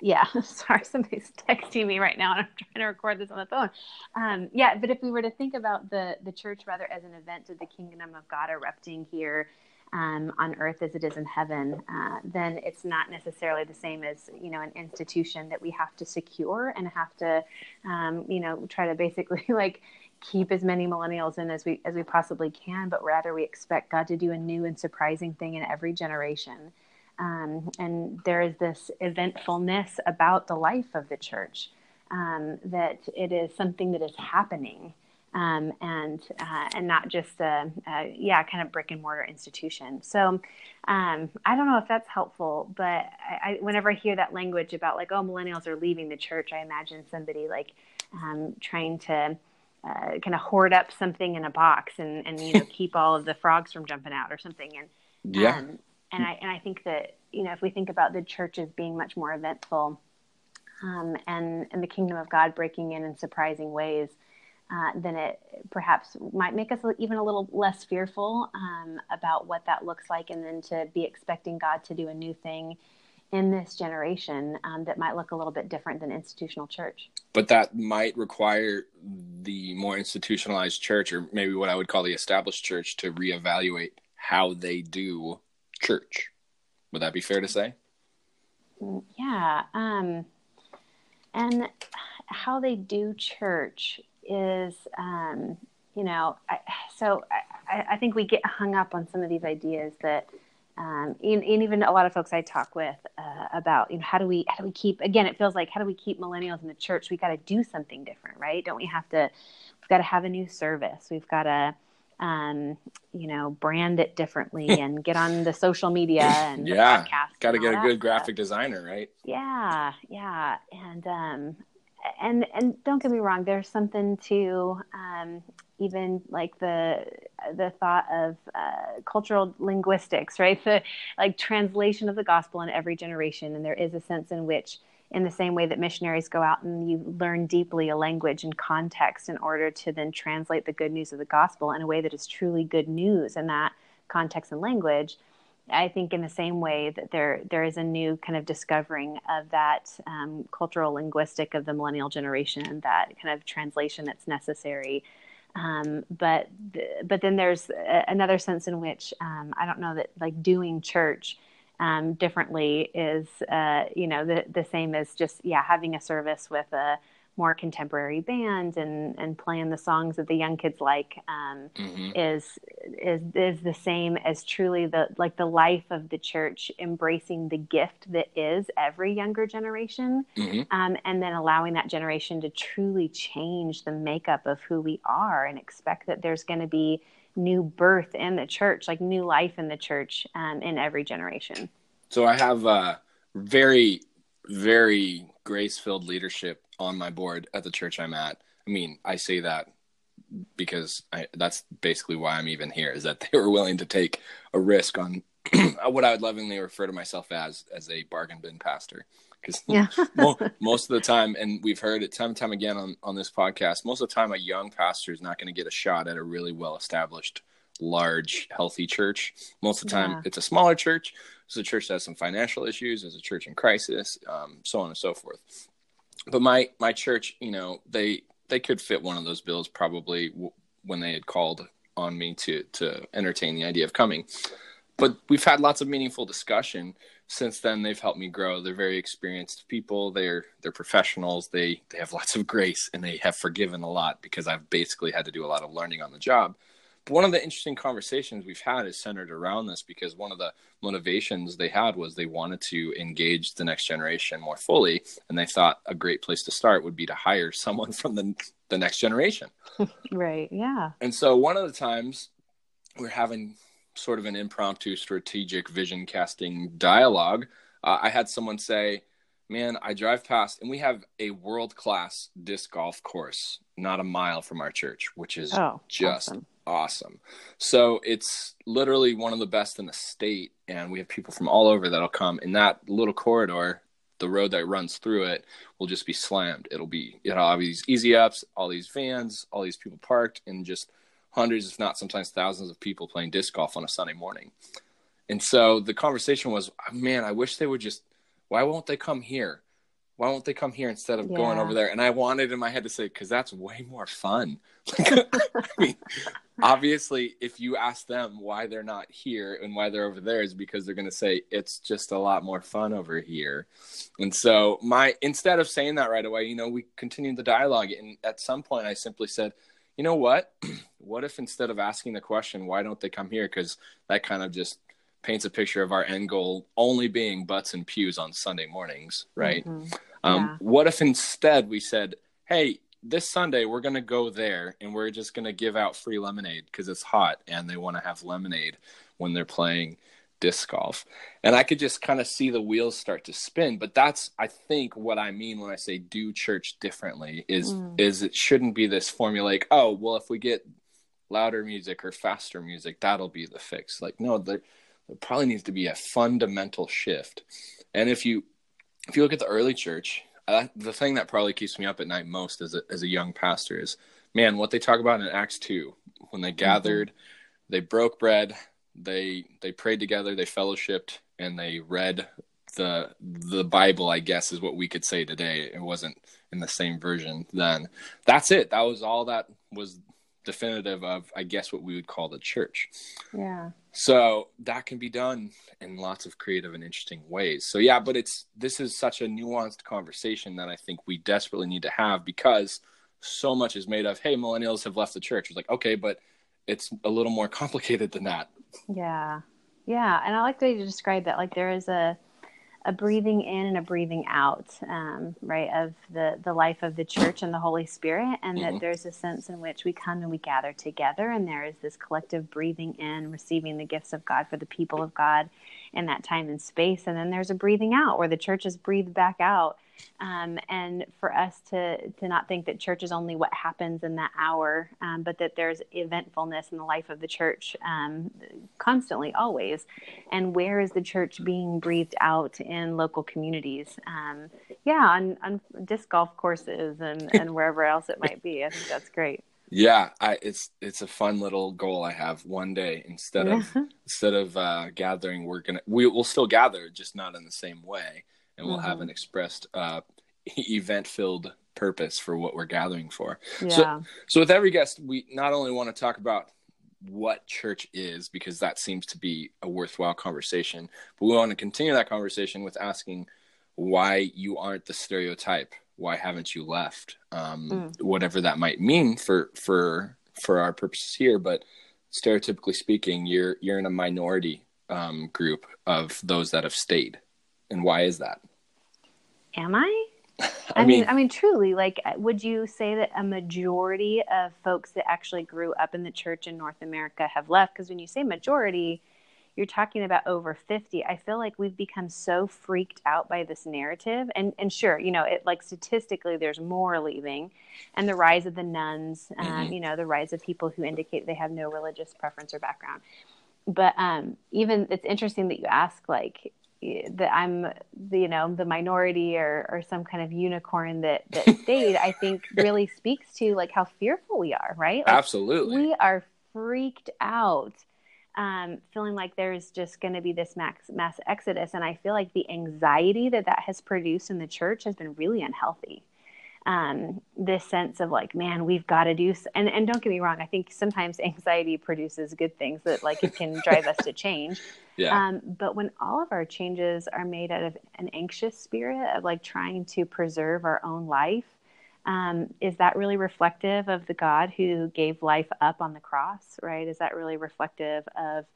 Speaker 2: yeah, *laughs* sorry, somebody's *laughs* texting me right now, and I'm trying to record this on the phone. Um, yeah, but if we were to think about the the church rather as an event of the kingdom of God erupting here um, on earth as it is in heaven, uh, then it's not necessarily the same as you know an institution that we have to secure and have to, um, you know, try to basically *laughs* like keep as many millennials in as we as we possibly can, but rather we expect God to do a new and surprising thing in every generation. Um, and there is this eventfulness about the life of the church um, that it is something that is happening um, and uh, and not just a, a yeah kind of brick and mortar institution. So um, I don't know if that's helpful, but I, I, whenever I hear that language about like oh millennials are leaving the church, I imagine somebody like um, trying to. Uh, kind of hoard up something in a box and, and you know *laughs* keep all of the frogs from jumping out or something and
Speaker 1: Yeah.
Speaker 2: um, and I and I think that you know if we think about the church as being much more eventful, um, and and the kingdom of God breaking in in surprising ways, uh, then it perhaps might make us even a little less fearful um, about what that looks like, and then to be expecting God to do a new thing in this generation um, that might look a little bit different than institutional church.
Speaker 1: but that might require the more institutionalized church or maybe what i would call the established church to reevaluate how they do church would that be fair to say
Speaker 2: Yeah. Um, and how they do church is, um, you know, I, so I, I think we get hung up on some of these ideas that, um, and, even a lot of folks I talk with uh, about, you know, how do we how do we keep again? It feels like how do we keep millennials in the church? We got to do something different, right? Don't we have to? We've got to have a new service. We've got to um, you know, brand it differently *laughs* and get on the social media and
Speaker 1: yeah got to get a good
Speaker 2: stuff.
Speaker 1: graphic designer right
Speaker 2: Yeah, yeah, and um, and and don't get me wrong, there's something to um, even like the the thought of uh, cultural linguistics, right? *laughs* The like translation of the gospel in every generation, and there is a sense in which, in the same way that missionaries go out and you learn deeply a language and context in order to then translate the good news of the gospel in a way that is truly good news in that context and language. I think in the same way that there there is a new kind of discovering of that um, cultural linguistic of the millennial generation, that kind of translation that's necessary um, but but then there's a, another sense in which um, I don't know that like doing church um, differently is uh, you know the the same as just yeah having a service with a more contemporary band and and playing the songs that the young kids like um, mm-hmm. is is is the same as truly the like the life of the church embracing the gift that is every younger generation mm-hmm. um, and then allowing that generation to truly change the makeup of who we are and expect that there's going to be new birth in the church like new life in the church um, in every generation
Speaker 1: so i have uh, very very grace filled leadership on my board at the church I'm at. I mean, I say that because I, that's basically why I'm even here is that they were willing to take a risk on *clears throat* what I would lovingly refer to myself as as a bargain bin pastor because yeah. *laughs* *laughs* most of the time and we've heard it time and time again on, on this podcast most of the time a young pastor is not going to get a shot at a really well established large healthy church most of the time yeah. it's a smaller church it's a church that has some financial issues it's a church in crisis um, so on and so forth but my my church, you know, they they could fit one of those bills probably w- when they had called on me to to entertain the idea of coming. But we've had lots of meaningful discussion since then. They've helped me grow. They're very experienced people. They're they're professionals. They they have lots of grace and they have forgiven a lot because I've basically had to do a lot of learning on the job But one of the interesting conversations we've had is centered around this because one of the motivations they had was they wanted to engage the next generation more fully and they thought a great place to start would be to hire *laughs* someone from the the next generation *laughs*
Speaker 2: right yeah
Speaker 1: and so one of the times we're having sort of an impromptu strategic vision casting dialogue uh, i had someone say man i drive past and we have a world class disc golf course not a mile from our church which is oh, just awesome awesome. So it's literally one of the best in the state, and we have people from all over that'll come. In that little corridor, the road that runs through it will just be slammed. It'll be it'll have these easy ups, all these vans, all these people parked, and just hundreds, if not sometimes thousands, of people playing disc golf on a Sunday morning. And so the conversation was, man, I wish they would just. Why won't they come here? why won't they come here instead of yeah. going over there? And I wanted in my head to say, because that's way more fun. *laughs* I mean, obviously, if you ask them why they're not here and why they're over there, is because they're going to say it's just a lot more fun over here. And so, my instead of saying that right away, you know, we continued the dialogue, and at some point, I simply said, you know what? *clears throat* what if instead of asking the question, why don't they come here? Because that kind of just paints a picture of our end goal only being butts and pews on Sunday mornings, right? Mm-hmm. Um, yeah. What if instead we said, hey, this Sunday we're going to go there and we're just going to give out free lemonade because it's hot and they want to have lemonade when they're playing disc golf. And I could just kind of see the wheels start to spin. But that's, I think, what I mean when I say do church differently is mm. is it shouldn't be this formulaic. Oh, well, if we get louder music or faster music, that'll be the fix. Like, no, there, there probably needs to be a fundamental shift. And if you if you look at the early church, uh, the thing that probably keeps me up at night most as a as a young pastor is, man, what they talk about in Acts two when they mm-hmm. gathered, mm-hmm. they broke bread, they they prayed together, they fellowshipped, and they read the the Bible. I guess is what we could say today. It wasn't in the same version then. That's it. That was all that was definitive of, I guess, what we would call the church.
Speaker 2: Yeah.
Speaker 1: So that can be done in lots of creative and interesting ways. So yeah, but it's this is such a nuanced conversation that I think we desperately need to have because so much is made of, hey, millennials have left the church. It's like, okay, but it's a little more complicated than that.
Speaker 2: Yeah. Yeah. And I like the way you describe that. Like there is a a breathing in and a breathing out, um, right, of the, the life of the church and the Holy Spirit, and mm-hmm. that there's a sense in which we come and we gather together, and there is this collective breathing in, receiving the gifts of God for the people of God, in that time and space. And then there's a breathing out where the church is breathed back out. Um, and for us to to not think that church is only what happens in that hour, um, but that there's eventfulness in the life of the church um, constantly, always. And where is the church being breathed out in local communities? Um, yeah, on, on disc golf courses and, and wherever else it might be. I think that's great.
Speaker 1: Yeah, I, it's it's a fun little goal I have. One day, instead of *laughs* instead of uh, gathering, we're gonna we will still gather, just not in the same way, and we'll mm-hmm. have an expressed uh, event filled purpose for what we're gathering for. Yeah. So, so with every guest, we not only want to talk about what church is because that seems to be a worthwhile conversation, but we want to continue that conversation with asking why you aren't the stereotype why haven't you left um, mm. whatever that might mean for for for our purposes here but stereotypically speaking you're you're in a minority um, group of those that have stayed and why is that
Speaker 2: am i *laughs* I, I mean, mean, I mean, truly, like, would you say that a majority of folks that actually grew up in the church in North America have left? Because when you say majority, you're talking about over 50 i feel like we've become so freaked out by this narrative. And and sure you know it like statistically there's more leaving and the rise of the nones um, mm-hmm. you know the rise of people who indicate they have no religious preference or background. But um, even it's interesting that you ask like that I'm the, you know the minority or or some kind of unicorn that that *laughs* stayed I think really speaks to like how fearful we are right? Like,
Speaker 1: absolutely.
Speaker 2: we are freaked out um, feeling like there's just going to be this mass, mass exodus. And I feel like the anxiety that that has produced in the church has been really unhealthy. Um, this sense of like, man, we've got to do, and, and don't get me wrong. I think sometimes *laughs* anxiety produces good things that like it can drive us to change. *laughs* Yeah. Um, but when all of our changes are made out of an anxious spirit of like trying to preserve our own life, um, is that really reflective of the God who gave life up on the cross, right? Is that really reflective of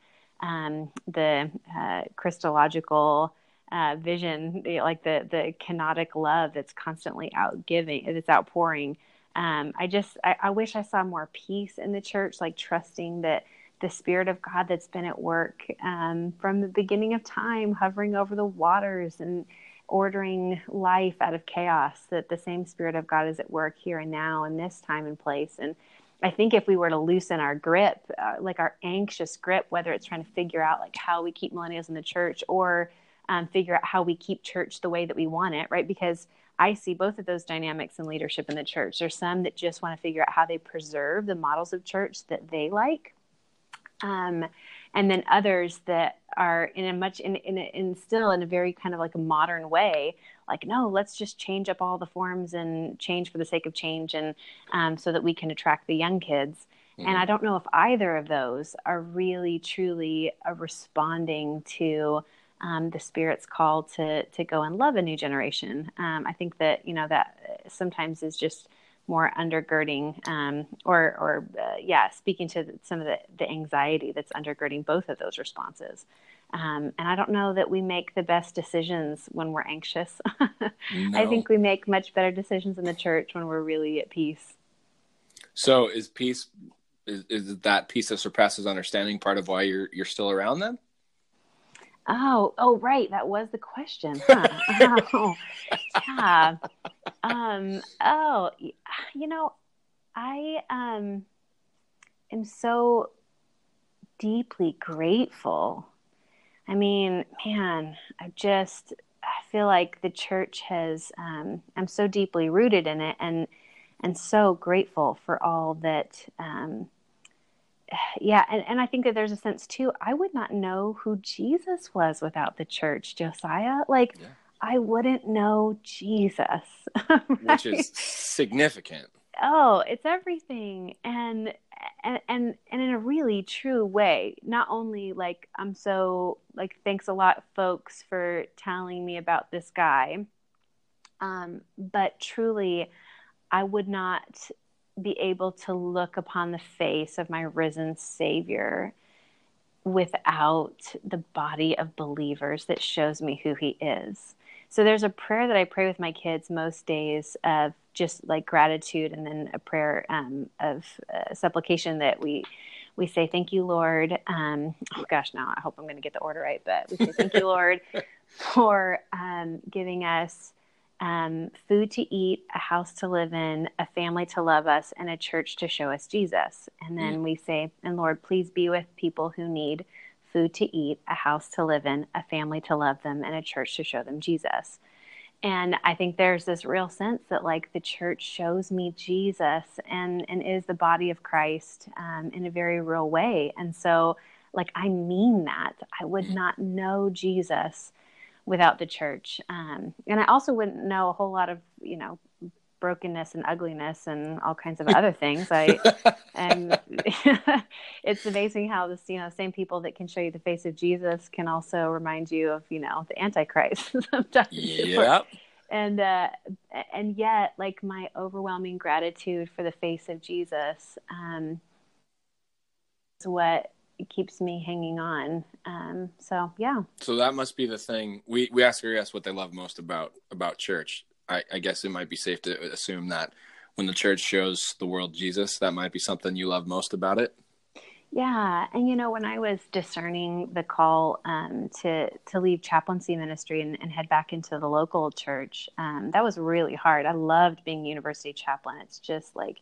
Speaker 2: um, the uh, Christological uh, vision, like the the kenotic love that's constantly outgiving, that's outpouring? Um, I just, I, I wish I saw more peace in the church, like trusting that the Spirit of God that's been at work um, from the beginning of time, hovering over the waters and ordering life out of chaos, that the same Spirit of God is at work here and now in this time and place. And I think if we were to loosen our grip, uh, like our anxious grip, whether it's trying to figure out like how we keep millennials in the church or um, figure out how we keep church the way that we want it, right? Because I see both of those dynamics in leadership in the church. There's some that just want to figure out how they preserve the models of church that they like. Um, and then others that are in a much in, in, in still in a very kind of like a modern way like no let's just change up all the forms and change for the sake of change and um, so that we can attract the young kids mm-hmm. and i don't know if either of those are really truly responding to um, the spirit's call to to go and love a new generation um, i think that you know that sometimes is just more undergirding um, or, or uh, yeah, speaking to some of the, the anxiety that's undergirding both of those responses. Um, and I don't know that we make the best decisions when we're anxious. *laughs* no. I think we make much better decisions in the church when we're really at peace.
Speaker 1: So is peace is, is that peace that surpasses understanding part of why you're you're still around then?
Speaker 2: Oh, oh, right. That was the question. *laughs* Huh? oh, yeah. Um, oh, you know, I um, am so deeply grateful. I mean, man, I just I feel like the church has. Um, I'm so deeply rooted in it, and and so grateful for all that. Um, yeah, and, and I think that there's a sense too, I would not know who Jesus was without the church, Josiah. Like, yeah. I wouldn't know Jesus.
Speaker 1: right? *laughs* Which is significant.
Speaker 2: Oh, it's everything. And and and and in a really true way. Not only like I'm so like thanks a lot folks for telling me about this guy. Um, but truly I would not be able to look upon the face of my risen Savior without the body of believers that shows me who He is. So there's a prayer that I pray with my kids most days of just like gratitude, and then a prayer um, of uh, supplication that we we say thank you, Lord. Um, oh gosh, now I hope I'm going to get the order right, but we say thank you, Lord, *laughs* for um, giving us um, food to eat, a house to live in, a family to love us, and a church to show us Jesus. And then mm. we say, and Lord, please be with people who need food to eat, a house to live in, a family to love them, and a church to show them Jesus. And I think there's this real sense that like the church shows me Jesus and and is the body of Christ um, in a very real way. And so like I mean that I would mm. not know Jesus without the church. Um, and I also wouldn't know a whole lot of, you know, brokenness and ugliness and all kinds of other things. I *laughs* and *laughs* it's amazing how this, you know, same people that can show you the face of Jesus can also remind you of, you know, the Antichrist *laughs* sometimes.
Speaker 1: Yeah.
Speaker 2: And uh, and yet, like my overwhelming gratitude for the face of Jesus um, is what keeps me hanging on. Um, so yeah.
Speaker 1: So that must be the thing. We we ask our guests what they love most about about church. I, I guess it might be safe to assume that when the church shows the world Jesus, that might be something you love most about it.
Speaker 2: Yeah, and you know, when I was discerning the call um, to to leave chaplaincy ministry and, and, head back into the local church, um, that was really hard. I loved being university chaplain. It's just like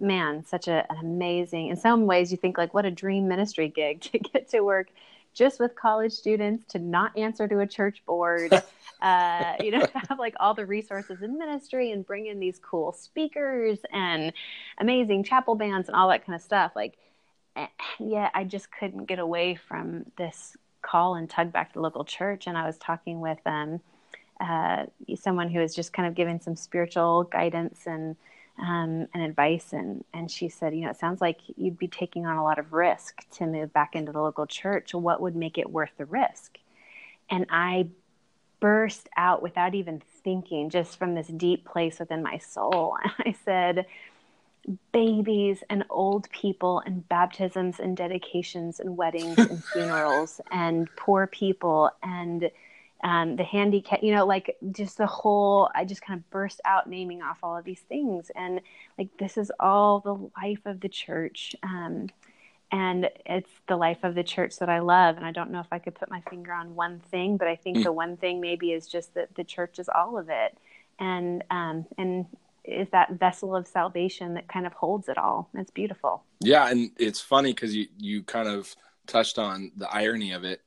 Speaker 2: man, such a, an amazing, in some ways, you think like, what a dream ministry gig *laughs* to get to work just with college students, to not answer to a church board, *laughs* uh, you know, *laughs* have like all the resources in ministry and bring in these cool speakers and amazing chapel bands and all that kind of stuff. Like, yeah, I just couldn't get away from this call and tug back to the local church. And I was talking with um, uh, someone who was just kind of giving some spiritual guidance and um, and advice. And, and she said, you know, it sounds like you'd be taking on a lot of risk to move back into the local church. What would make it worth the risk? And I burst out without even thinking, just from this deep place within my soul. And *laughs* I said, babies and old people and baptisms and dedications and weddings and funerals and poor people and um, the handicap, you know, like just the whole, I just kind of burst out naming off all of these things. And like, this is all the life of the church. Um, and it's the life of the church that I love. And I don't know if I could put my finger on one thing, but I think mm. the one thing maybe is just that the church is all of it. And, um, and is that vessel of salvation that kind of holds it all. It's beautiful.
Speaker 1: Yeah. And it's funny because you, you kind of touched on the irony of it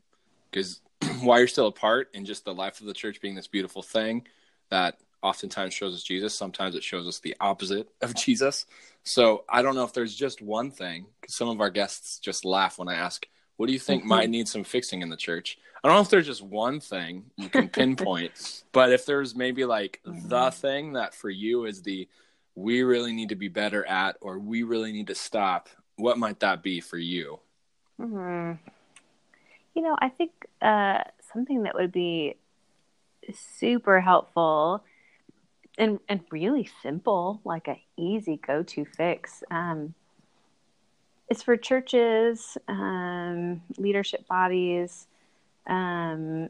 Speaker 1: because *clears throat* while you're still apart and just the life of the church being this beautiful thing that oftentimes shows us Jesus, sometimes it shows us the opposite of Jesus. So I don't know if there's just one thing, because some of our guests just laugh when I ask, what do you think might *laughs* need some fixing in the church? I don't know if there's just one thing you can pinpoint, *laughs* but if there's maybe like mm-hmm. the thing that for you is the we really need to be better at or we really need to stop, what might that be for you?
Speaker 2: Mm-hmm. You know, I think uh, something that would be super helpful and and really simple, like a easy go to fix. Um, it's for churches, um, leadership bodies, um,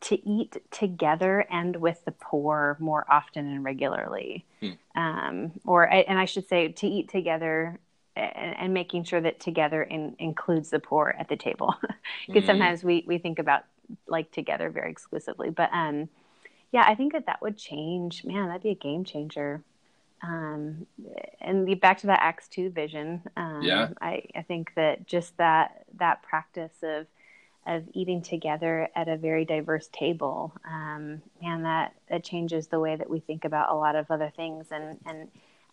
Speaker 2: to eat together and with the poor more often and regularly. Hmm. Um, or, and I should say, to eat together and, and making sure that together in, includes the poor at the table *laughs* because mm-hmm. sometimes we, we think about like together very exclusively but um yeah i think that that would change man that'd be a game changer um and the, back to that acts 2 vision um yeah. i i think that just that that practice of of eating together at a very diverse table um and that that changes the way that we think about a lot of other things and and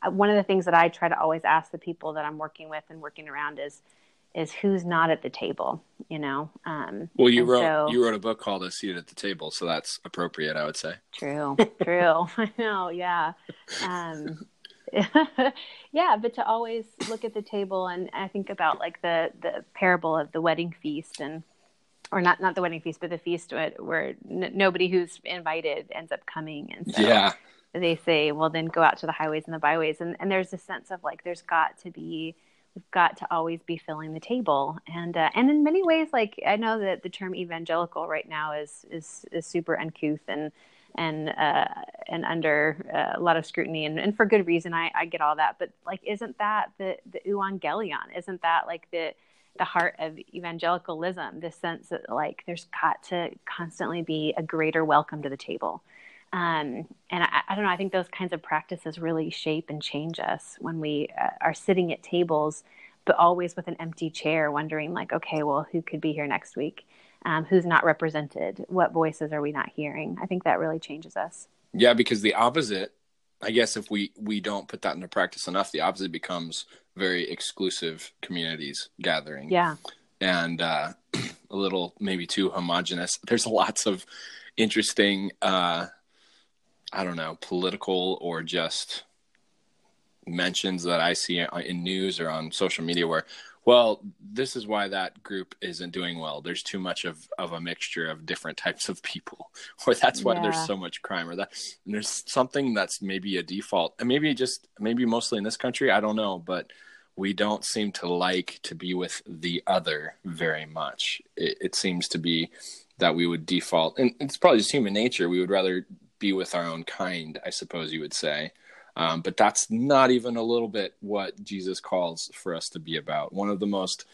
Speaker 2: one of the things that I try to always ask the people that I'm working with and working around is is who's not at the table, you know. Um,
Speaker 1: well, you wrote so, you wrote a book called "A Seat at the Table," so that's appropriate, I would say.
Speaker 2: True, true. *laughs* I know, yeah, um, *laughs* yeah. But to always look at the table, and I think about like the the parable of the wedding feast, and or not not the wedding feast, but the feast where, where n- nobody who's invited ends up coming, and so
Speaker 1: yeah
Speaker 2: they say, well, then go out to the highways and the byways. And, and there's a sense of like, there's got to be, we've got to always be filling the table. And, uh, and in many ways, like, I know that the term evangelical right now is, is, is super uncouth and and uh, and under uh, a lot of scrutiny. And, and for good reason I, I get all that. But like isn't that the the evangelion isn't that like the the heart of evangelicalism? This sense that like there's got to constantly be a greater welcome to the table um, and I, I, don't know i think those kinds of practices really shape and change us when we uh, are sitting at tables but always with an empty chair wondering like okay well who could be here next week? Um, who's not represented? What voices are we not hearing? I think that really changes us.
Speaker 1: Yeah because the opposite i guess if we we don't put that into practice enough the opposite becomes very exclusive communities gathering.
Speaker 2: Yeah.
Speaker 1: And uh, *clears throat* a little maybe too homogenous. There's lots of interesting uh, i don't know political or just mentions that i see in news or on social media where well, this is why that group isn't doing well. There's too much of, of a mixture of different types of people, *laughs* or that's why yeah. there's so much crime, or that there's something that's maybe a default, and maybe just maybe mostly in this country, I don't know, but we don't seem to like to be with the other very much. It, it seems to be that we would default, and it's probably just human nature. We would rather be with our own kind, I suppose you would say. Um, but that's not even a little bit what Jesus calls for us to be about. One of the most,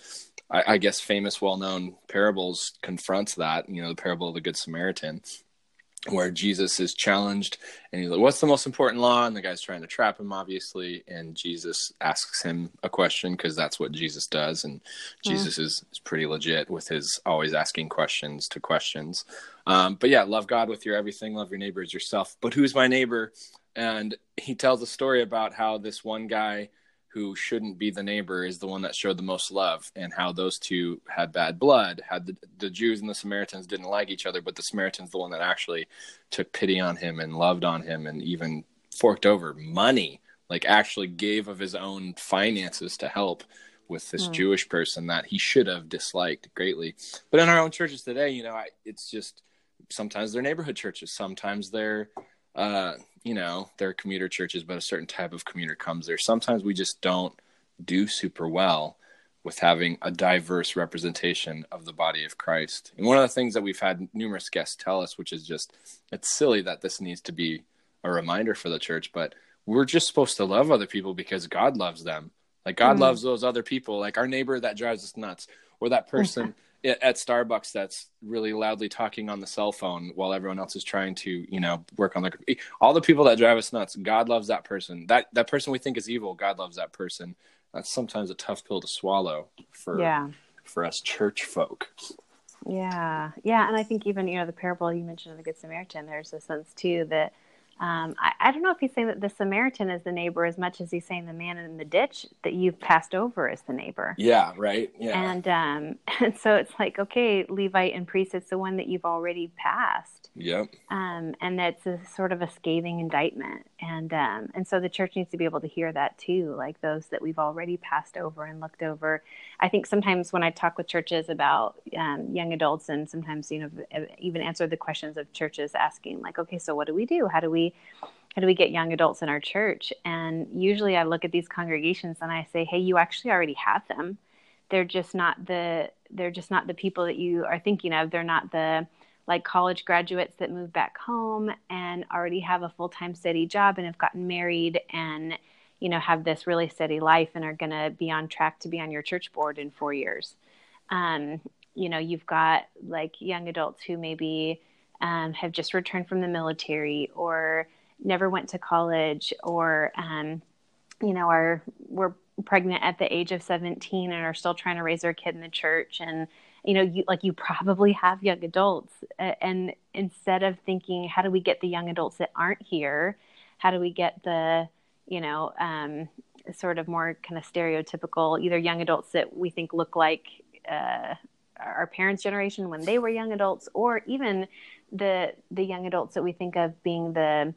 Speaker 1: I, I guess, famous, well known parables confronts that, you know, the parable of the Good Samaritan, where Jesus is challenged and he's like, What's the most important law? And the guy's trying to trap him, obviously. And Jesus asks him a question because that's what Jesus does. And yeah. Jesus is, is pretty legit with his always asking questions to questions. Um, but yeah, love God with your everything, love your neighbor as yourself. But who's my neighbor? and he tells a story about how this one guy who shouldn't be the neighbor is the one that showed the most love and how those two had bad blood had the, the jews and the samaritans didn't like each other but the samaritans the one that actually took pity on him and loved on him and even forked over money like actually gave of his own finances to help with this mm. jewish person that he should have disliked greatly but in our own churches today you know I, it's just sometimes they're neighborhood churches sometimes they're uh, you know, there are commuter churches, but a certain type of commuter comes there. Sometimes we just don't do super well with having a diverse representation of the body of Christ. And one of the things that we've had numerous guests tell us, which is just, it's silly that this needs to be a reminder for the church, but we're just supposed to love other people because God loves them. Like God mm. loves those other people, like our neighbor that drives us nuts, or that person at Starbucks that's really loudly talking on the cell phone while everyone else is trying to, you know, work on their all the people that drive us nuts. God loves that person. That that person we think is evil. God loves that person. That's sometimes a tough pill to swallow for
Speaker 2: yeah.
Speaker 1: for us church folk.
Speaker 2: Yeah, yeah, and I think even you know the parable you mentioned of the Good Samaritan. There's a sense too that um, I, I, don't know if he's saying that the Samaritan is the neighbor as much as he's saying the man in the ditch that you've passed over is the neighbor.
Speaker 1: Yeah, right. Yeah.
Speaker 2: And um, *laughs* and so it's like, okay, Levite and priest, it's the one that you've already passed.
Speaker 1: Yep.
Speaker 2: Um, and that's a sort of a scathing indictment, and um, and so the church needs to be able to hear that too, like those that we've already passed over and looked over. I think sometimes when I talk with churches about um, young adults, and sometimes you know even answer the questions of churches asking like, okay, so what do we do? How do we how do we get young adults in our church? And usually I look at these congregations and I say, hey, you actually already have them. They're just not the they're just not the people that you are thinking of. They're not the like college graduates that move back home and already have a full-time steady job and have gotten married and you know have this really steady life and are going to be on track to be on your church board in 4 years. Um, you know, you've got like young adults who maybe um, have just returned from the military or never went to college or um, you know are were pregnant at the age of 17 and are still trying to raise their kid in the church and you know you like you probably have young adults and instead of thinking how do we get the young adults that aren't here? How do we get the you know um, sort of more kind of stereotypical either young adults that we think look like uh, our parents generation when they were young adults or even the the young adults that we think of being the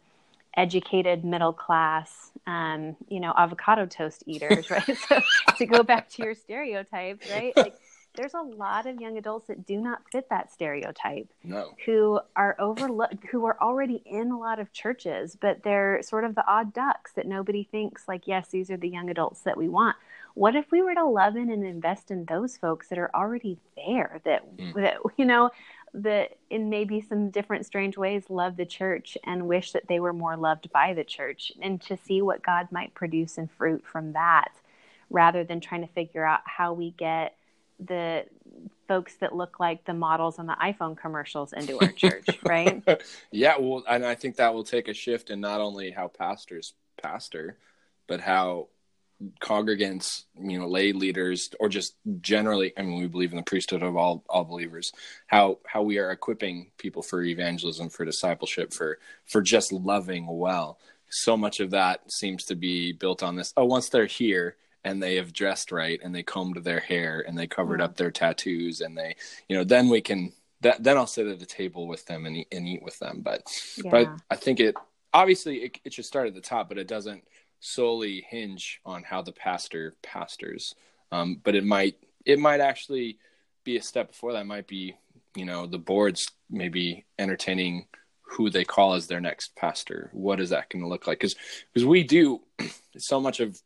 Speaker 2: educated middle class um, you know avocado toast eaters right? *laughs* So to go back to your stereotypes right? Like there's a lot of young adults that do not fit that stereotype
Speaker 1: no.
Speaker 2: who are overlooked who are already in a lot of churches but they're sort of the odd ducks that nobody thinks like yes these are the young adults that we want what if we were to love in and invest in those folks that are already there that mm. that you know that in maybe some different strange ways love the church and wish that they were more loved by the church and to see what God might produce in fruit from that rather than trying to figure out how we get the folks that look like the models on the iPhone commercials into our church, *laughs* right?
Speaker 1: yeah, well, and I think that will take a shift in not only how pastors pastor, but how congregants, you know, lay leaders, or just generally, I mean, we believe in the priesthood of all all believers. How how we are equipping people for evangelism, for discipleship, for for just loving well. So much of that seems to be built on this. Oh, once they're here and they have dressed right and they combed their hair and they covered up their tattoos and they, you know, then we can. That, then I'll sit at the table with them and eat, and eat with them. But yeah. but I think it obviously it, it should start at the top, but it doesn't solely hinge on how the pastor pastors. Um, but it might it might actually be a step before that. It might be you know the boards maybe entertaining who they call as their next pastor. What is that going to look like? Because because we do *clears throat* so much of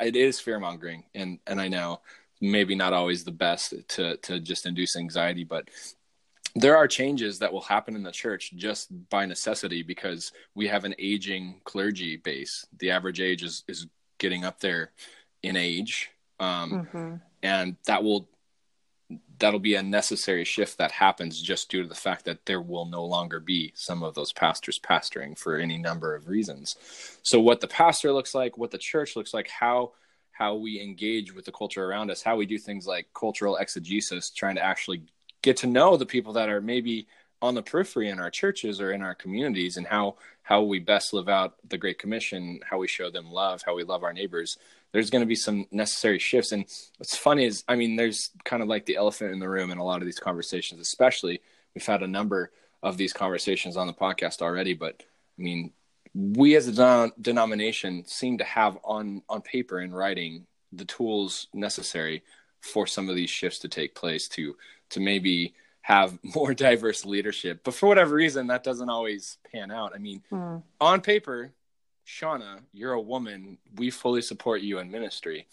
Speaker 1: it is fear mongering, and and I know maybe not always the best to to just induce anxiety, but there are changes that will happen in the church just by necessity because we have an aging clergy base. The average age is is getting up there in age, um, mm-hmm. and that will that'll be a necessary shift that happens just due to the fact that there will no longer be some of those pastors pastoring for any number of reasons. So, what the pastor looks like, what the church looks like, how how we engage with the culture around us, how we do things like cultural exegesis, trying to actually get to know the people that are maybe on the periphery in our churches or in our communities and how how we best live out the great commission how we show them love how we love our neighbors there's going to be some necessary shifts and what's funny is i mean there's kind of like the elephant in the room in a lot of these conversations especially we've had a number of these conversations on the podcast already but i mean we as a denomination seem to have on on paper in writing the tools necessary for some of these shifts to take place to to maybe have *laughs* more diverse leadership. But for whatever reason, that doesn't always pan out. I mean, mm. on paper, Shawna, you're a woman. We fully support you in ministry.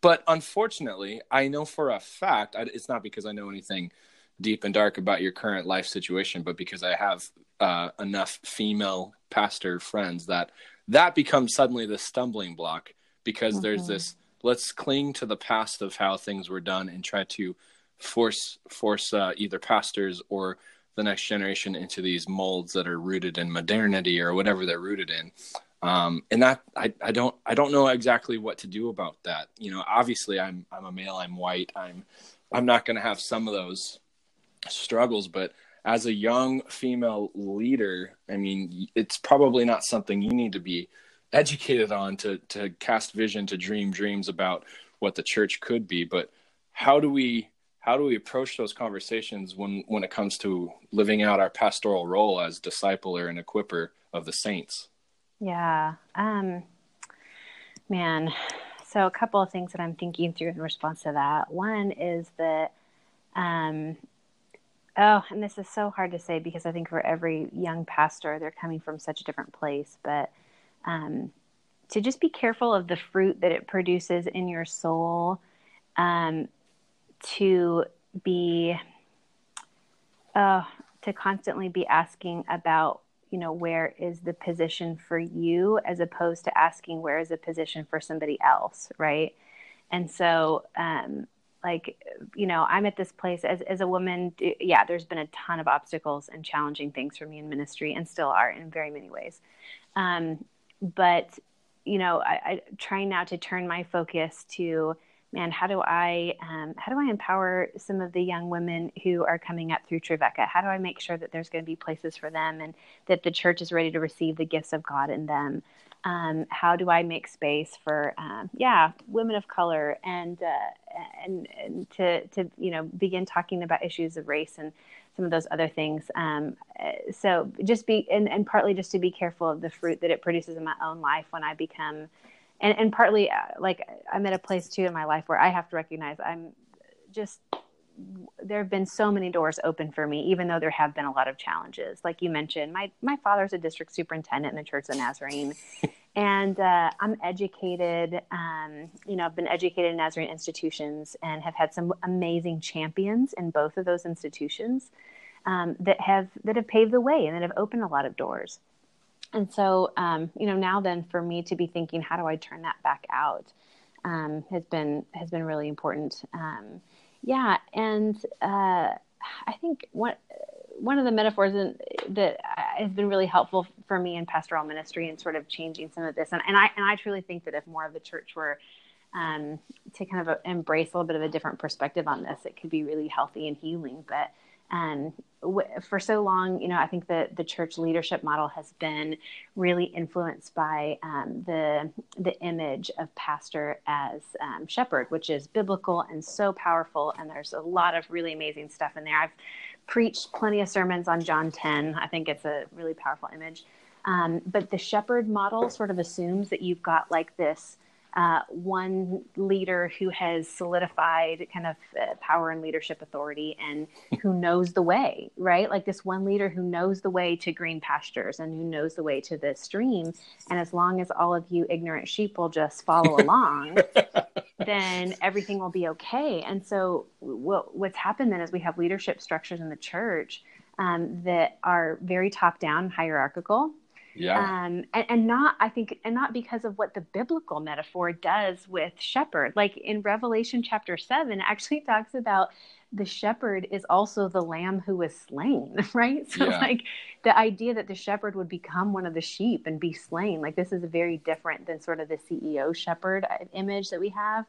Speaker 1: But unfortunately, I know for a fact, it's not because I know anything deep and dark about your current life situation, but because I have uh, enough female pastor friends that that becomes suddenly the stumbling block because mm-hmm. there's this let's cling to the past of how things were done and try to force force uh, either pastors or the next generation into these molds that are rooted in modernity or whatever they're rooted in. Um, and that I, I don't I don't know exactly what to do about that. You know, obviously I'm I'm a male, I'm white, I'm I'm not going to have some of those struggles, but as a young female leader, I mean, it's probably not something you need to be educated on to to cast vision, to dream dreams about what the church could be. But how do we how do we approach those conversations when when it comes to living out our pastoral role as discipler and equiper of the saints
Speaker 2: yeah um man so a couple of things that i'm thinking through in response to that. One is that um oh and this is so hard to say because i think for every young pastor they're coming from such a different place but um to just be careful of the fruit that it produces in your soul um to be uh, to constantly be asking about you know where is the position for you as opposed to asking where is the position for somebody else right? And so um like you know i'm at this place as, as a woman yeah there's been a ton of obstacles and challenging things for me in ministry and still are in very many ways. Um but you know i, I try now to turn my focus to man, how do I um, how do I empower some of the young women who are coming up through Trevecca? How do I make sure that there's going to be places for them and that the church is ready to receive the gifts of God in them? Um, how do I make space for um, yeah women of color and uh, and and to to you know begin talking about issues of race and some of those other things. Um, so just be and, and partly just to be careful of the fruit that it produces in my own life when I become and and partly uh, like I'm at a place too in my life where I have to recognize I'm just there have been so many doors open for me, even though there have been a lot of challenges. Like you mentioned, my my father's a district superintendent in the Church of Nazarene, *laughs* and uh, I'm educated. Um, you know, I've been educated in Nazarene institutions and have had some amazing champions in both of those institutions. um, that have that have paved the way and that have opened a lot of doors. And so, um, you know, now then for me to be thinking, how do I turn that back out, um, has been has been really important. Um, yeah, and uh, I think what one of the metaphors in, that has been really helpful for me in pastoral ministry and sort of changing some of this, and, and I and I truly think that if more of the church were um, to kind of embrace a little bit of a different perspective on this, it could be really healthy and healing. But um, for so long, you know, I think that the church leadership model has been really influenced by um, the the image of pastor as um, shepherd, which is biblical and so powerful. And there's a lot of really amazing stuff in there. I've preached plenty of sermons on John 10. I think it's a really powerful image. Um, but the shepherd model sort of assumes that you've got like this uh, one leader who has solidified kind of uh, power and leadership authority and who knows the way, right? Like this one leader who knows the way to green pastures and who knows the way to the stream. And as long as all of you ignorant sheep will just follow *laughs* along, then everything will be okay. And so, what, what's happened then is we have leadership structures in the church um, that are very top down, hierarchical
Speaker 1: yeah.
Speaker 2: Um, and, and not, I think, and not because of what the biblical metaphor does with shepherd. Like in Revelation chapter seven, actually *laughs* talks about the shepherd is also the lamb who was slain, *laughs* right? So, yeah. like the idea that the shepherd would become one of the sheep and be slain, like this is very different than sort of the CEO shepherd uh, image that we have.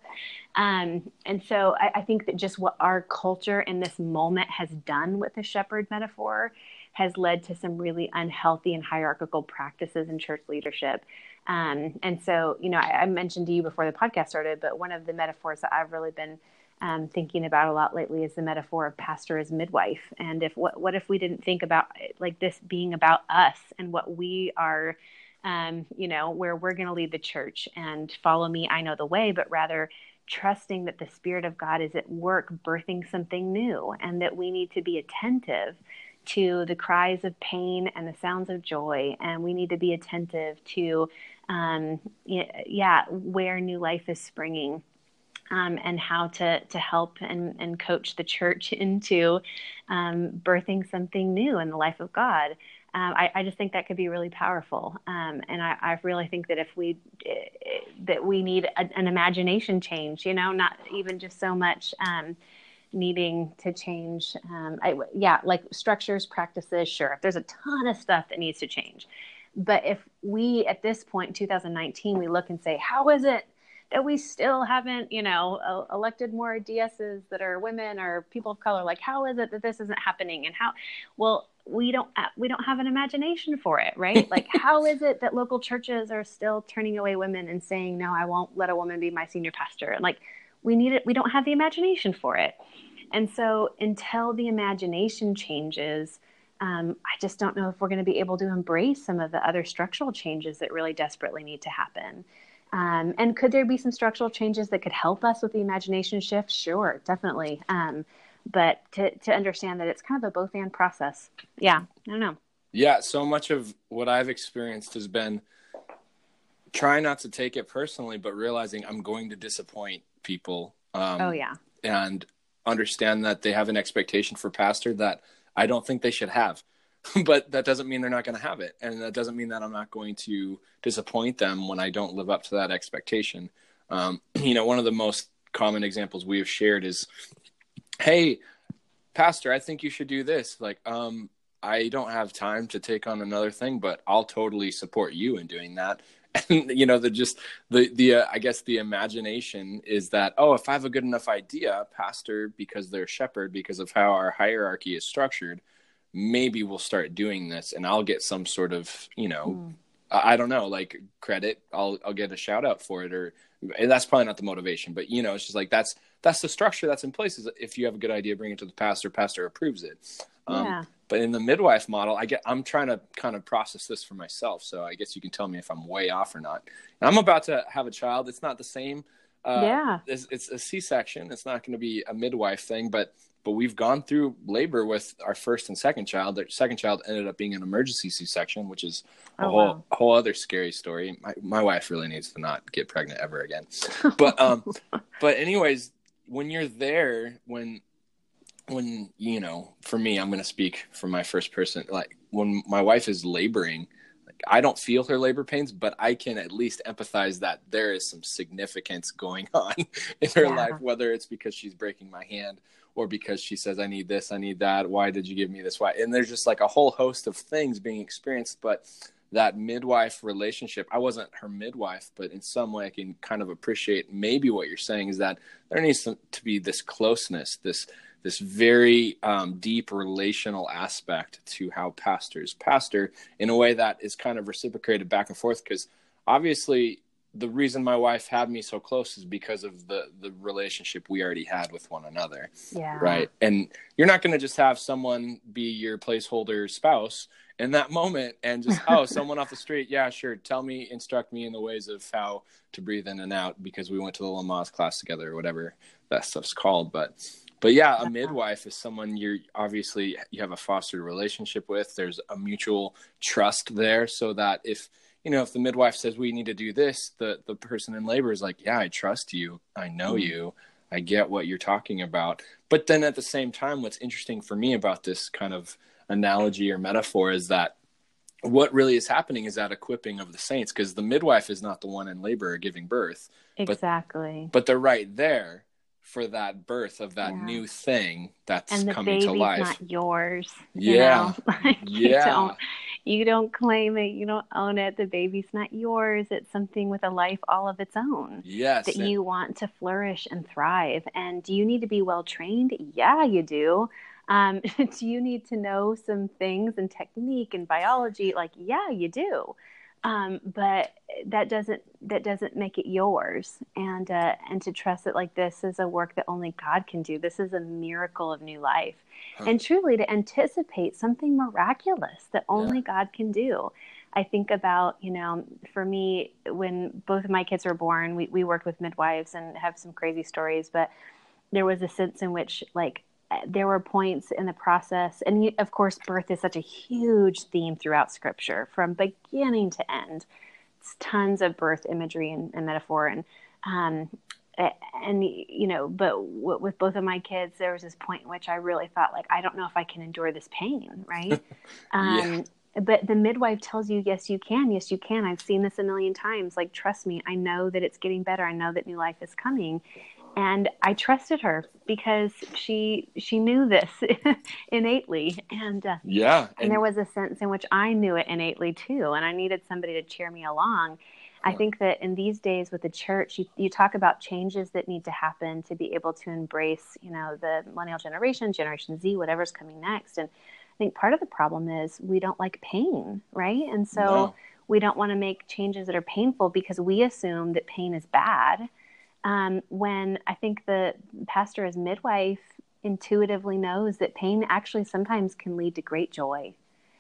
Speaker 2: Um, and so, I, I think that just what our culture in this moment has done with the shepherd metaphor has led to some really unhealthy and hierarchical practices in church leadership. Um, and so, you know, I, I, mentioned to you before the podcast started, but one of the metaphors that I've really been um, thinking about a lot lately is the metaphor of pastor as midwife. And if what what if we didn't think about like this being about us and what we are, um, you know, where we're going to lead the church and follow me, I know the way, but rather trusting that the Spirit of God is at work birthing something new and that we need to be attentive to the cries of pain and the sounds of joy, and we need to be attentive to, um, yeah, where new life is springing. Um, and how to to help and, and coach the church *laughs* into um, birthing something new in the life of God. Um, I, I, just think that could be really powerful, um, and I, I, really think that if we that we need a, an imagination change, you know, not even just so much um, needing to change um, I, yeah like structures practices sure there's a ton of stuff that needs to change. But if we at this point in 2019 we look and say how is it that we still haven't you know elected more ds's that are women or people of color? Like how is it that this isn't happening? And how well we don't uh, we don't have an imagination for it right? *laughs* Like how is it that local churches are still turning away women and saying no i won't let a woman be my senior pastor? And like we need it we don't have the imagination for it. And so until the imagination changes um, i just don't know if we're going to be able to embrace some of the other structural changes that really desperately need to happen. Um, and could there be some structural changes that could help us with the imagination shift? Sure definitely. Um, but to, to understand that it's kind of a both and process. Yeah i don't know.
Speaker 1: Yeah so much of what i've experienced has been trying not to take it personally but realizing i'm going to disappoint people.
Speaker 2: Um, oh yeah,
Speaker 1: and understand that they have an expectation for pastor that I don't think they should have. *laughs* but that doesn't mean they're not going to have it, and that doesn't mean that I'm not going to disappoint them when I don't live up to that expectation. Um, *clears throat* you know, one of the most common examples we have shared is, "Hey, pastor, I think you should do this." Like, um, I don't have time to take on another thing, but I'll totally support you in doing that and *laughs* you know the just the the uh, i guess the imagination is that oh if i have a good enough idea pastor because they're shepherd because of how our hierarchy is structured maybe we'll start doing this and i'll get some sort of you know mm. I, I don't know like credit i'll i'll get a shout out for it or that's probably not the motivation but you know it's just like that's that's the structure that's in place is if you have a good idea bring it to the pastor pastor approves it um, yeah. But in the midwife model, I get I'm trying to kind of process this for myself. So I guess you can tell me if I'm way off or not. And I'm about to have a child. It's not the same.
Speaker 2: Uh, yeah.
Speaker 1: It's, it's a C-section. It's not going to be a midwife thing, but but we've gone through labor with our first and second child. Their second child ended up being an emergency C-section, which is a oh, whole wow. a whole other scary story. My my wife really needs to not get pregnant ever again. But um, *laughs* but anyways, when you're there, when when you know for me i'm going to speak from my first person like when my wife is laboring like i don't feel her labor pains but i can at least empathize that there is some significance going *laughs* on in her yeah. life whether it's because she's breaking my hand or because she says i need this i need that why did you give me this why and there's just like a whole host of things being experienced but that midwife relationship. I wasn't her midwife but in some way i can kind of appreciate maybe what you're saying is that there needs to be this closeness this this very um, deep relational aspect to how pastors pastor in a way that is kind of reciprocated back and forth. Because obviously the reason my wife had me so close is because of the the relationship we already had with one another
Speaker 2: yeah.
Speaker 1: right? And you're not going to just have someone be your placeholder spouse in that moment and just *laughs* oh someone off the street. Yeah sure. Tell me instruct me in the ways of how to breathe in and out because we went to the lamaze class together or whatever that stuff's called. But but yeah a midwife is someone you're obviously you have a fostered relationship with. There's a mutual trust there so that if you know if the midwife says we need to do this the the person in labor is like yeah i trust you i know mm-hmm. you i get what you're talking about but then at the same time what's interesting for me about this kind of analogy or metaphor is that what really is happening is that equipping of the saints because the midwife is not the one in labor or giving birth
Speaker 2: exactly
Speaker 1: but, but they're right there for that birth of that yeah. new thing that's
Speaker 2: and the
Speaker 1: coming
Speaker 2: baby's
Speaker 1: to life.
Speaker 2: Not yours.
Speaker 1: Yeah. *laughs*
Speaker 2: like
Speaker 1: yeah.
Speaker 2: You don't, claim it. You don't own it. The baby's not yours. It's something with a life all of its own.
Speaker 1: Yes.
Speaker 2: That and- you want to flourish and thrive. And do you need to be well trained? Yeah, you do. Um, *laughs* do you need to know some things and technique and biology? Like, yeah, you do um, but that doesn't that doesn't make it yours and uh, and to trust it like this is a work that only god can do this is a miracle of new life huh. and truly to anticipate something miraculous that only yeah. god can do i think about you know for me when both of my kids were born we, we worked with midwives and have some crazy stories but there was a sense in which like there were points in the process, and of course, birth is such a huge theme throughout Scripture from beginning to end. It's tons of birth imagery and, and metaphor, and um, and you know, but w- with both of my kids, there was this point in which I really thought, like, I don't know if I can endure this pain, right? *laughs* um, but the midwife tells you yes you can. Yes you can. I've seen this a million times. Like trust me i know that it's getting better. I know that new life is coming and I trusted her because she she knew this *laughs* innately, and uh,
Speaker 1: yeah,
Speaker 2: and, and, there was a sense in which I knew it innately too, and I needed somebody to cheer me along. I think that in these days with the church, you, you talk about changes that need to happen to be able to embrace, you know, the millennial generation, Generation Z, whatever's coming next. And I think part of the problem is we don't like pain, right? And so no. we don't want to make changes that are painful because we assume that pain is bad um, when I think the pastor as midwife intuitively knows that pain actually sometimes can lead to great joy.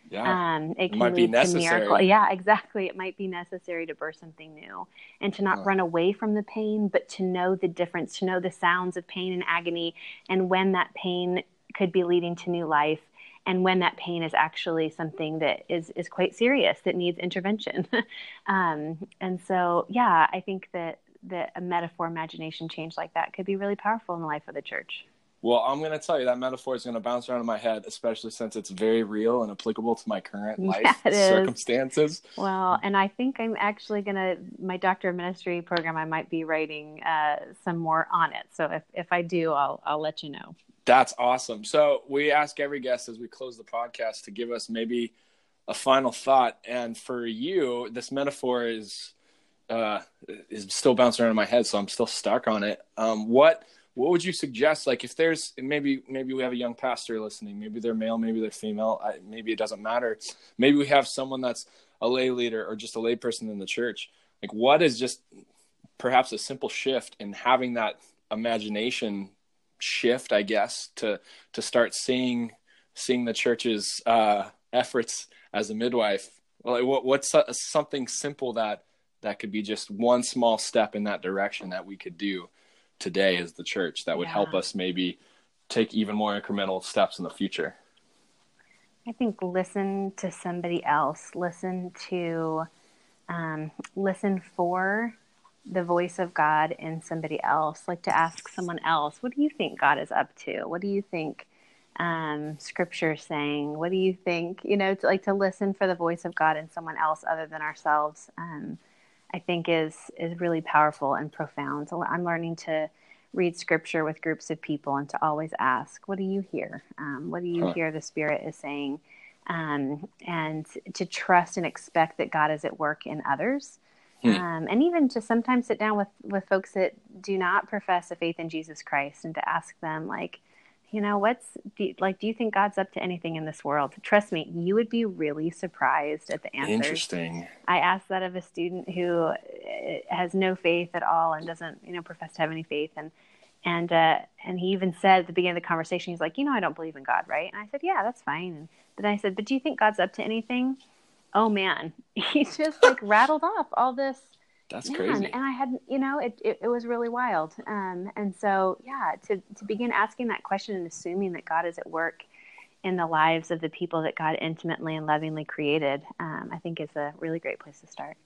Speaker 1: Yeah.
Speaker 2: Um, it, it can lead to miracle. Yeah, exactly. It might be necessary to birth something new and to not run away from the pain, but to know the difference, to know the sounds of pain and agony, and when that pain could be leading to new life, and when that pain is actually something that is is quite serious that needs intervention. *laughs* um, and so, yeah, I think that that a metaphor imagination change like that could be really powerful in the life of the church.
Speaker 1: Well, I'm going to tell you that metaphor is going to bounce around in my head, especially since it's very real and applicable to my current *laughs* life yeah, circumstances.
Speaker 2: Well, and I think I'm actually going to, my doctor of ministry program, I might be writing uh, some more on it. So if, if I do, I'll, I'll let you know.
Speaker 1: That's awesome. So we ask every guest as we close the podcast to give us maybe a final thought. And for you, this metaphor is uh, is still bouncing around in my head, so I'm still stuck on it. Um, what what would you suggest? Like, if there's maybe maybe we have a young pastor listening, maybe they're male, maybe they're female, I, maybe it doesn't matter. Maybe we have someone that's a lay leader or just a lay person in the church. Like, what is just perhaps a simple shift in having that imagination shift, I guess, to to start seeing seeing the church's uh, efforts as a midwife. Like, what, what's something simple that that could be just one small step in that direction that we could do today as the church that would yeah. help us maybe take even more incremental steps in the future
Speaker 2: i think listen to somebody else listen to um, listen for the voice of god in somebody else like to ask someone else what do you think god is up to what do you think um, scripture saying? What do you think? You know, to, like to listen for the voice of God in someone else other than ourselves. Um, I think is is really powerful and profound. So I'm learning to read scripture with groups of people and to always ask, "What do you hear? Um, what do you huh. hear the Spirit is saying?" Um, and to trust and expect that God is at work in others. Hmm. Um, and even to sometimes sit down with, with folks that do not profess a faith in Jesus Christ and to ask them, like, you know, what's do you, like, do you think God's up to anything in this world? Trust me, you would be really surprised at the answers.
Speaker 1: Interesting.
Speaker 2: I asked that of a student who uh, has no faith at all and doesn't, you know, profess to have any faith. And, and, uh, and he even said at the beginning of the conversation, he's like, you know, I don't believe in God, right? And I said, yeah, that's fine. And, but I said, but do you think God's up to anything? Oh man, *laughs* he just like rattled off all this
Speaker 1: that's yeah, crazy.
Speaker 2: And I had, you know, it, it, it was really wild. Um, and so, yeah, to, to begin asking that question and assuming that God is at work in the lives of the people that God intimately and lovingly created, um, I think is a really great place to start.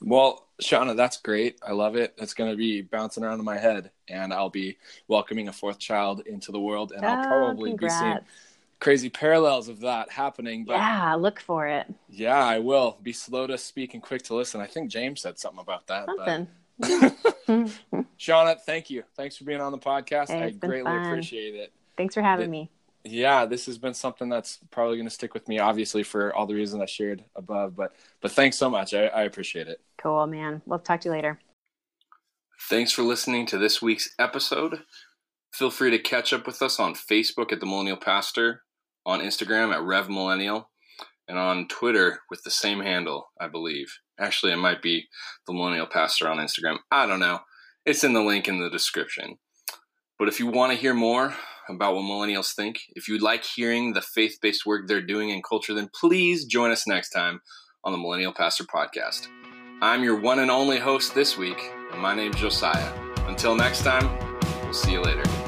Speaker 1: Well, Shawna, that's great. I love it. It's going to be bouncing around in my head, and I'll be welcoming a fourth child into the world, and oh, I'll probably congrats. be seeing crazy parallels of that happening.
Speaker 2: But yeah, look for it.
Speaker 1: Yeah, I will. Be slow to speak and quick to listen. I think James said something about that.
Speaker 2: Something. *laughs*
Speaker 1: Shawna, thank you. Thanks for being on the podcast. Hey, I greatly fun. appreciate it.
Speaker 2: Thanks for having me.
Speaker 1: Yeah, this has been something that's probably going to stick with me, obviously, for all the reasons I shared above. But but thanks so much. I, I appreciate it.
Speaker 2: Cool, man. We'll talk to you later.
Speaker 1: Thanks for listening to this week's episode. Feel free to catch up with us on Facebook at the Millennial Pastor on Instagram at Rev Millennial, and on Twitter with the same handle, I believe. Actually, it might be the Millennial Pastor on Instagram. I don't know. It's in the link in the description. But if you want to hear more about what millennials think, if you like hearing the faith based work they're doing in culture, then please join us next time on the Millennial Pastor Podcast. I'm your one and only host this week, and my name's Josiah. Until next time, we'll see you later.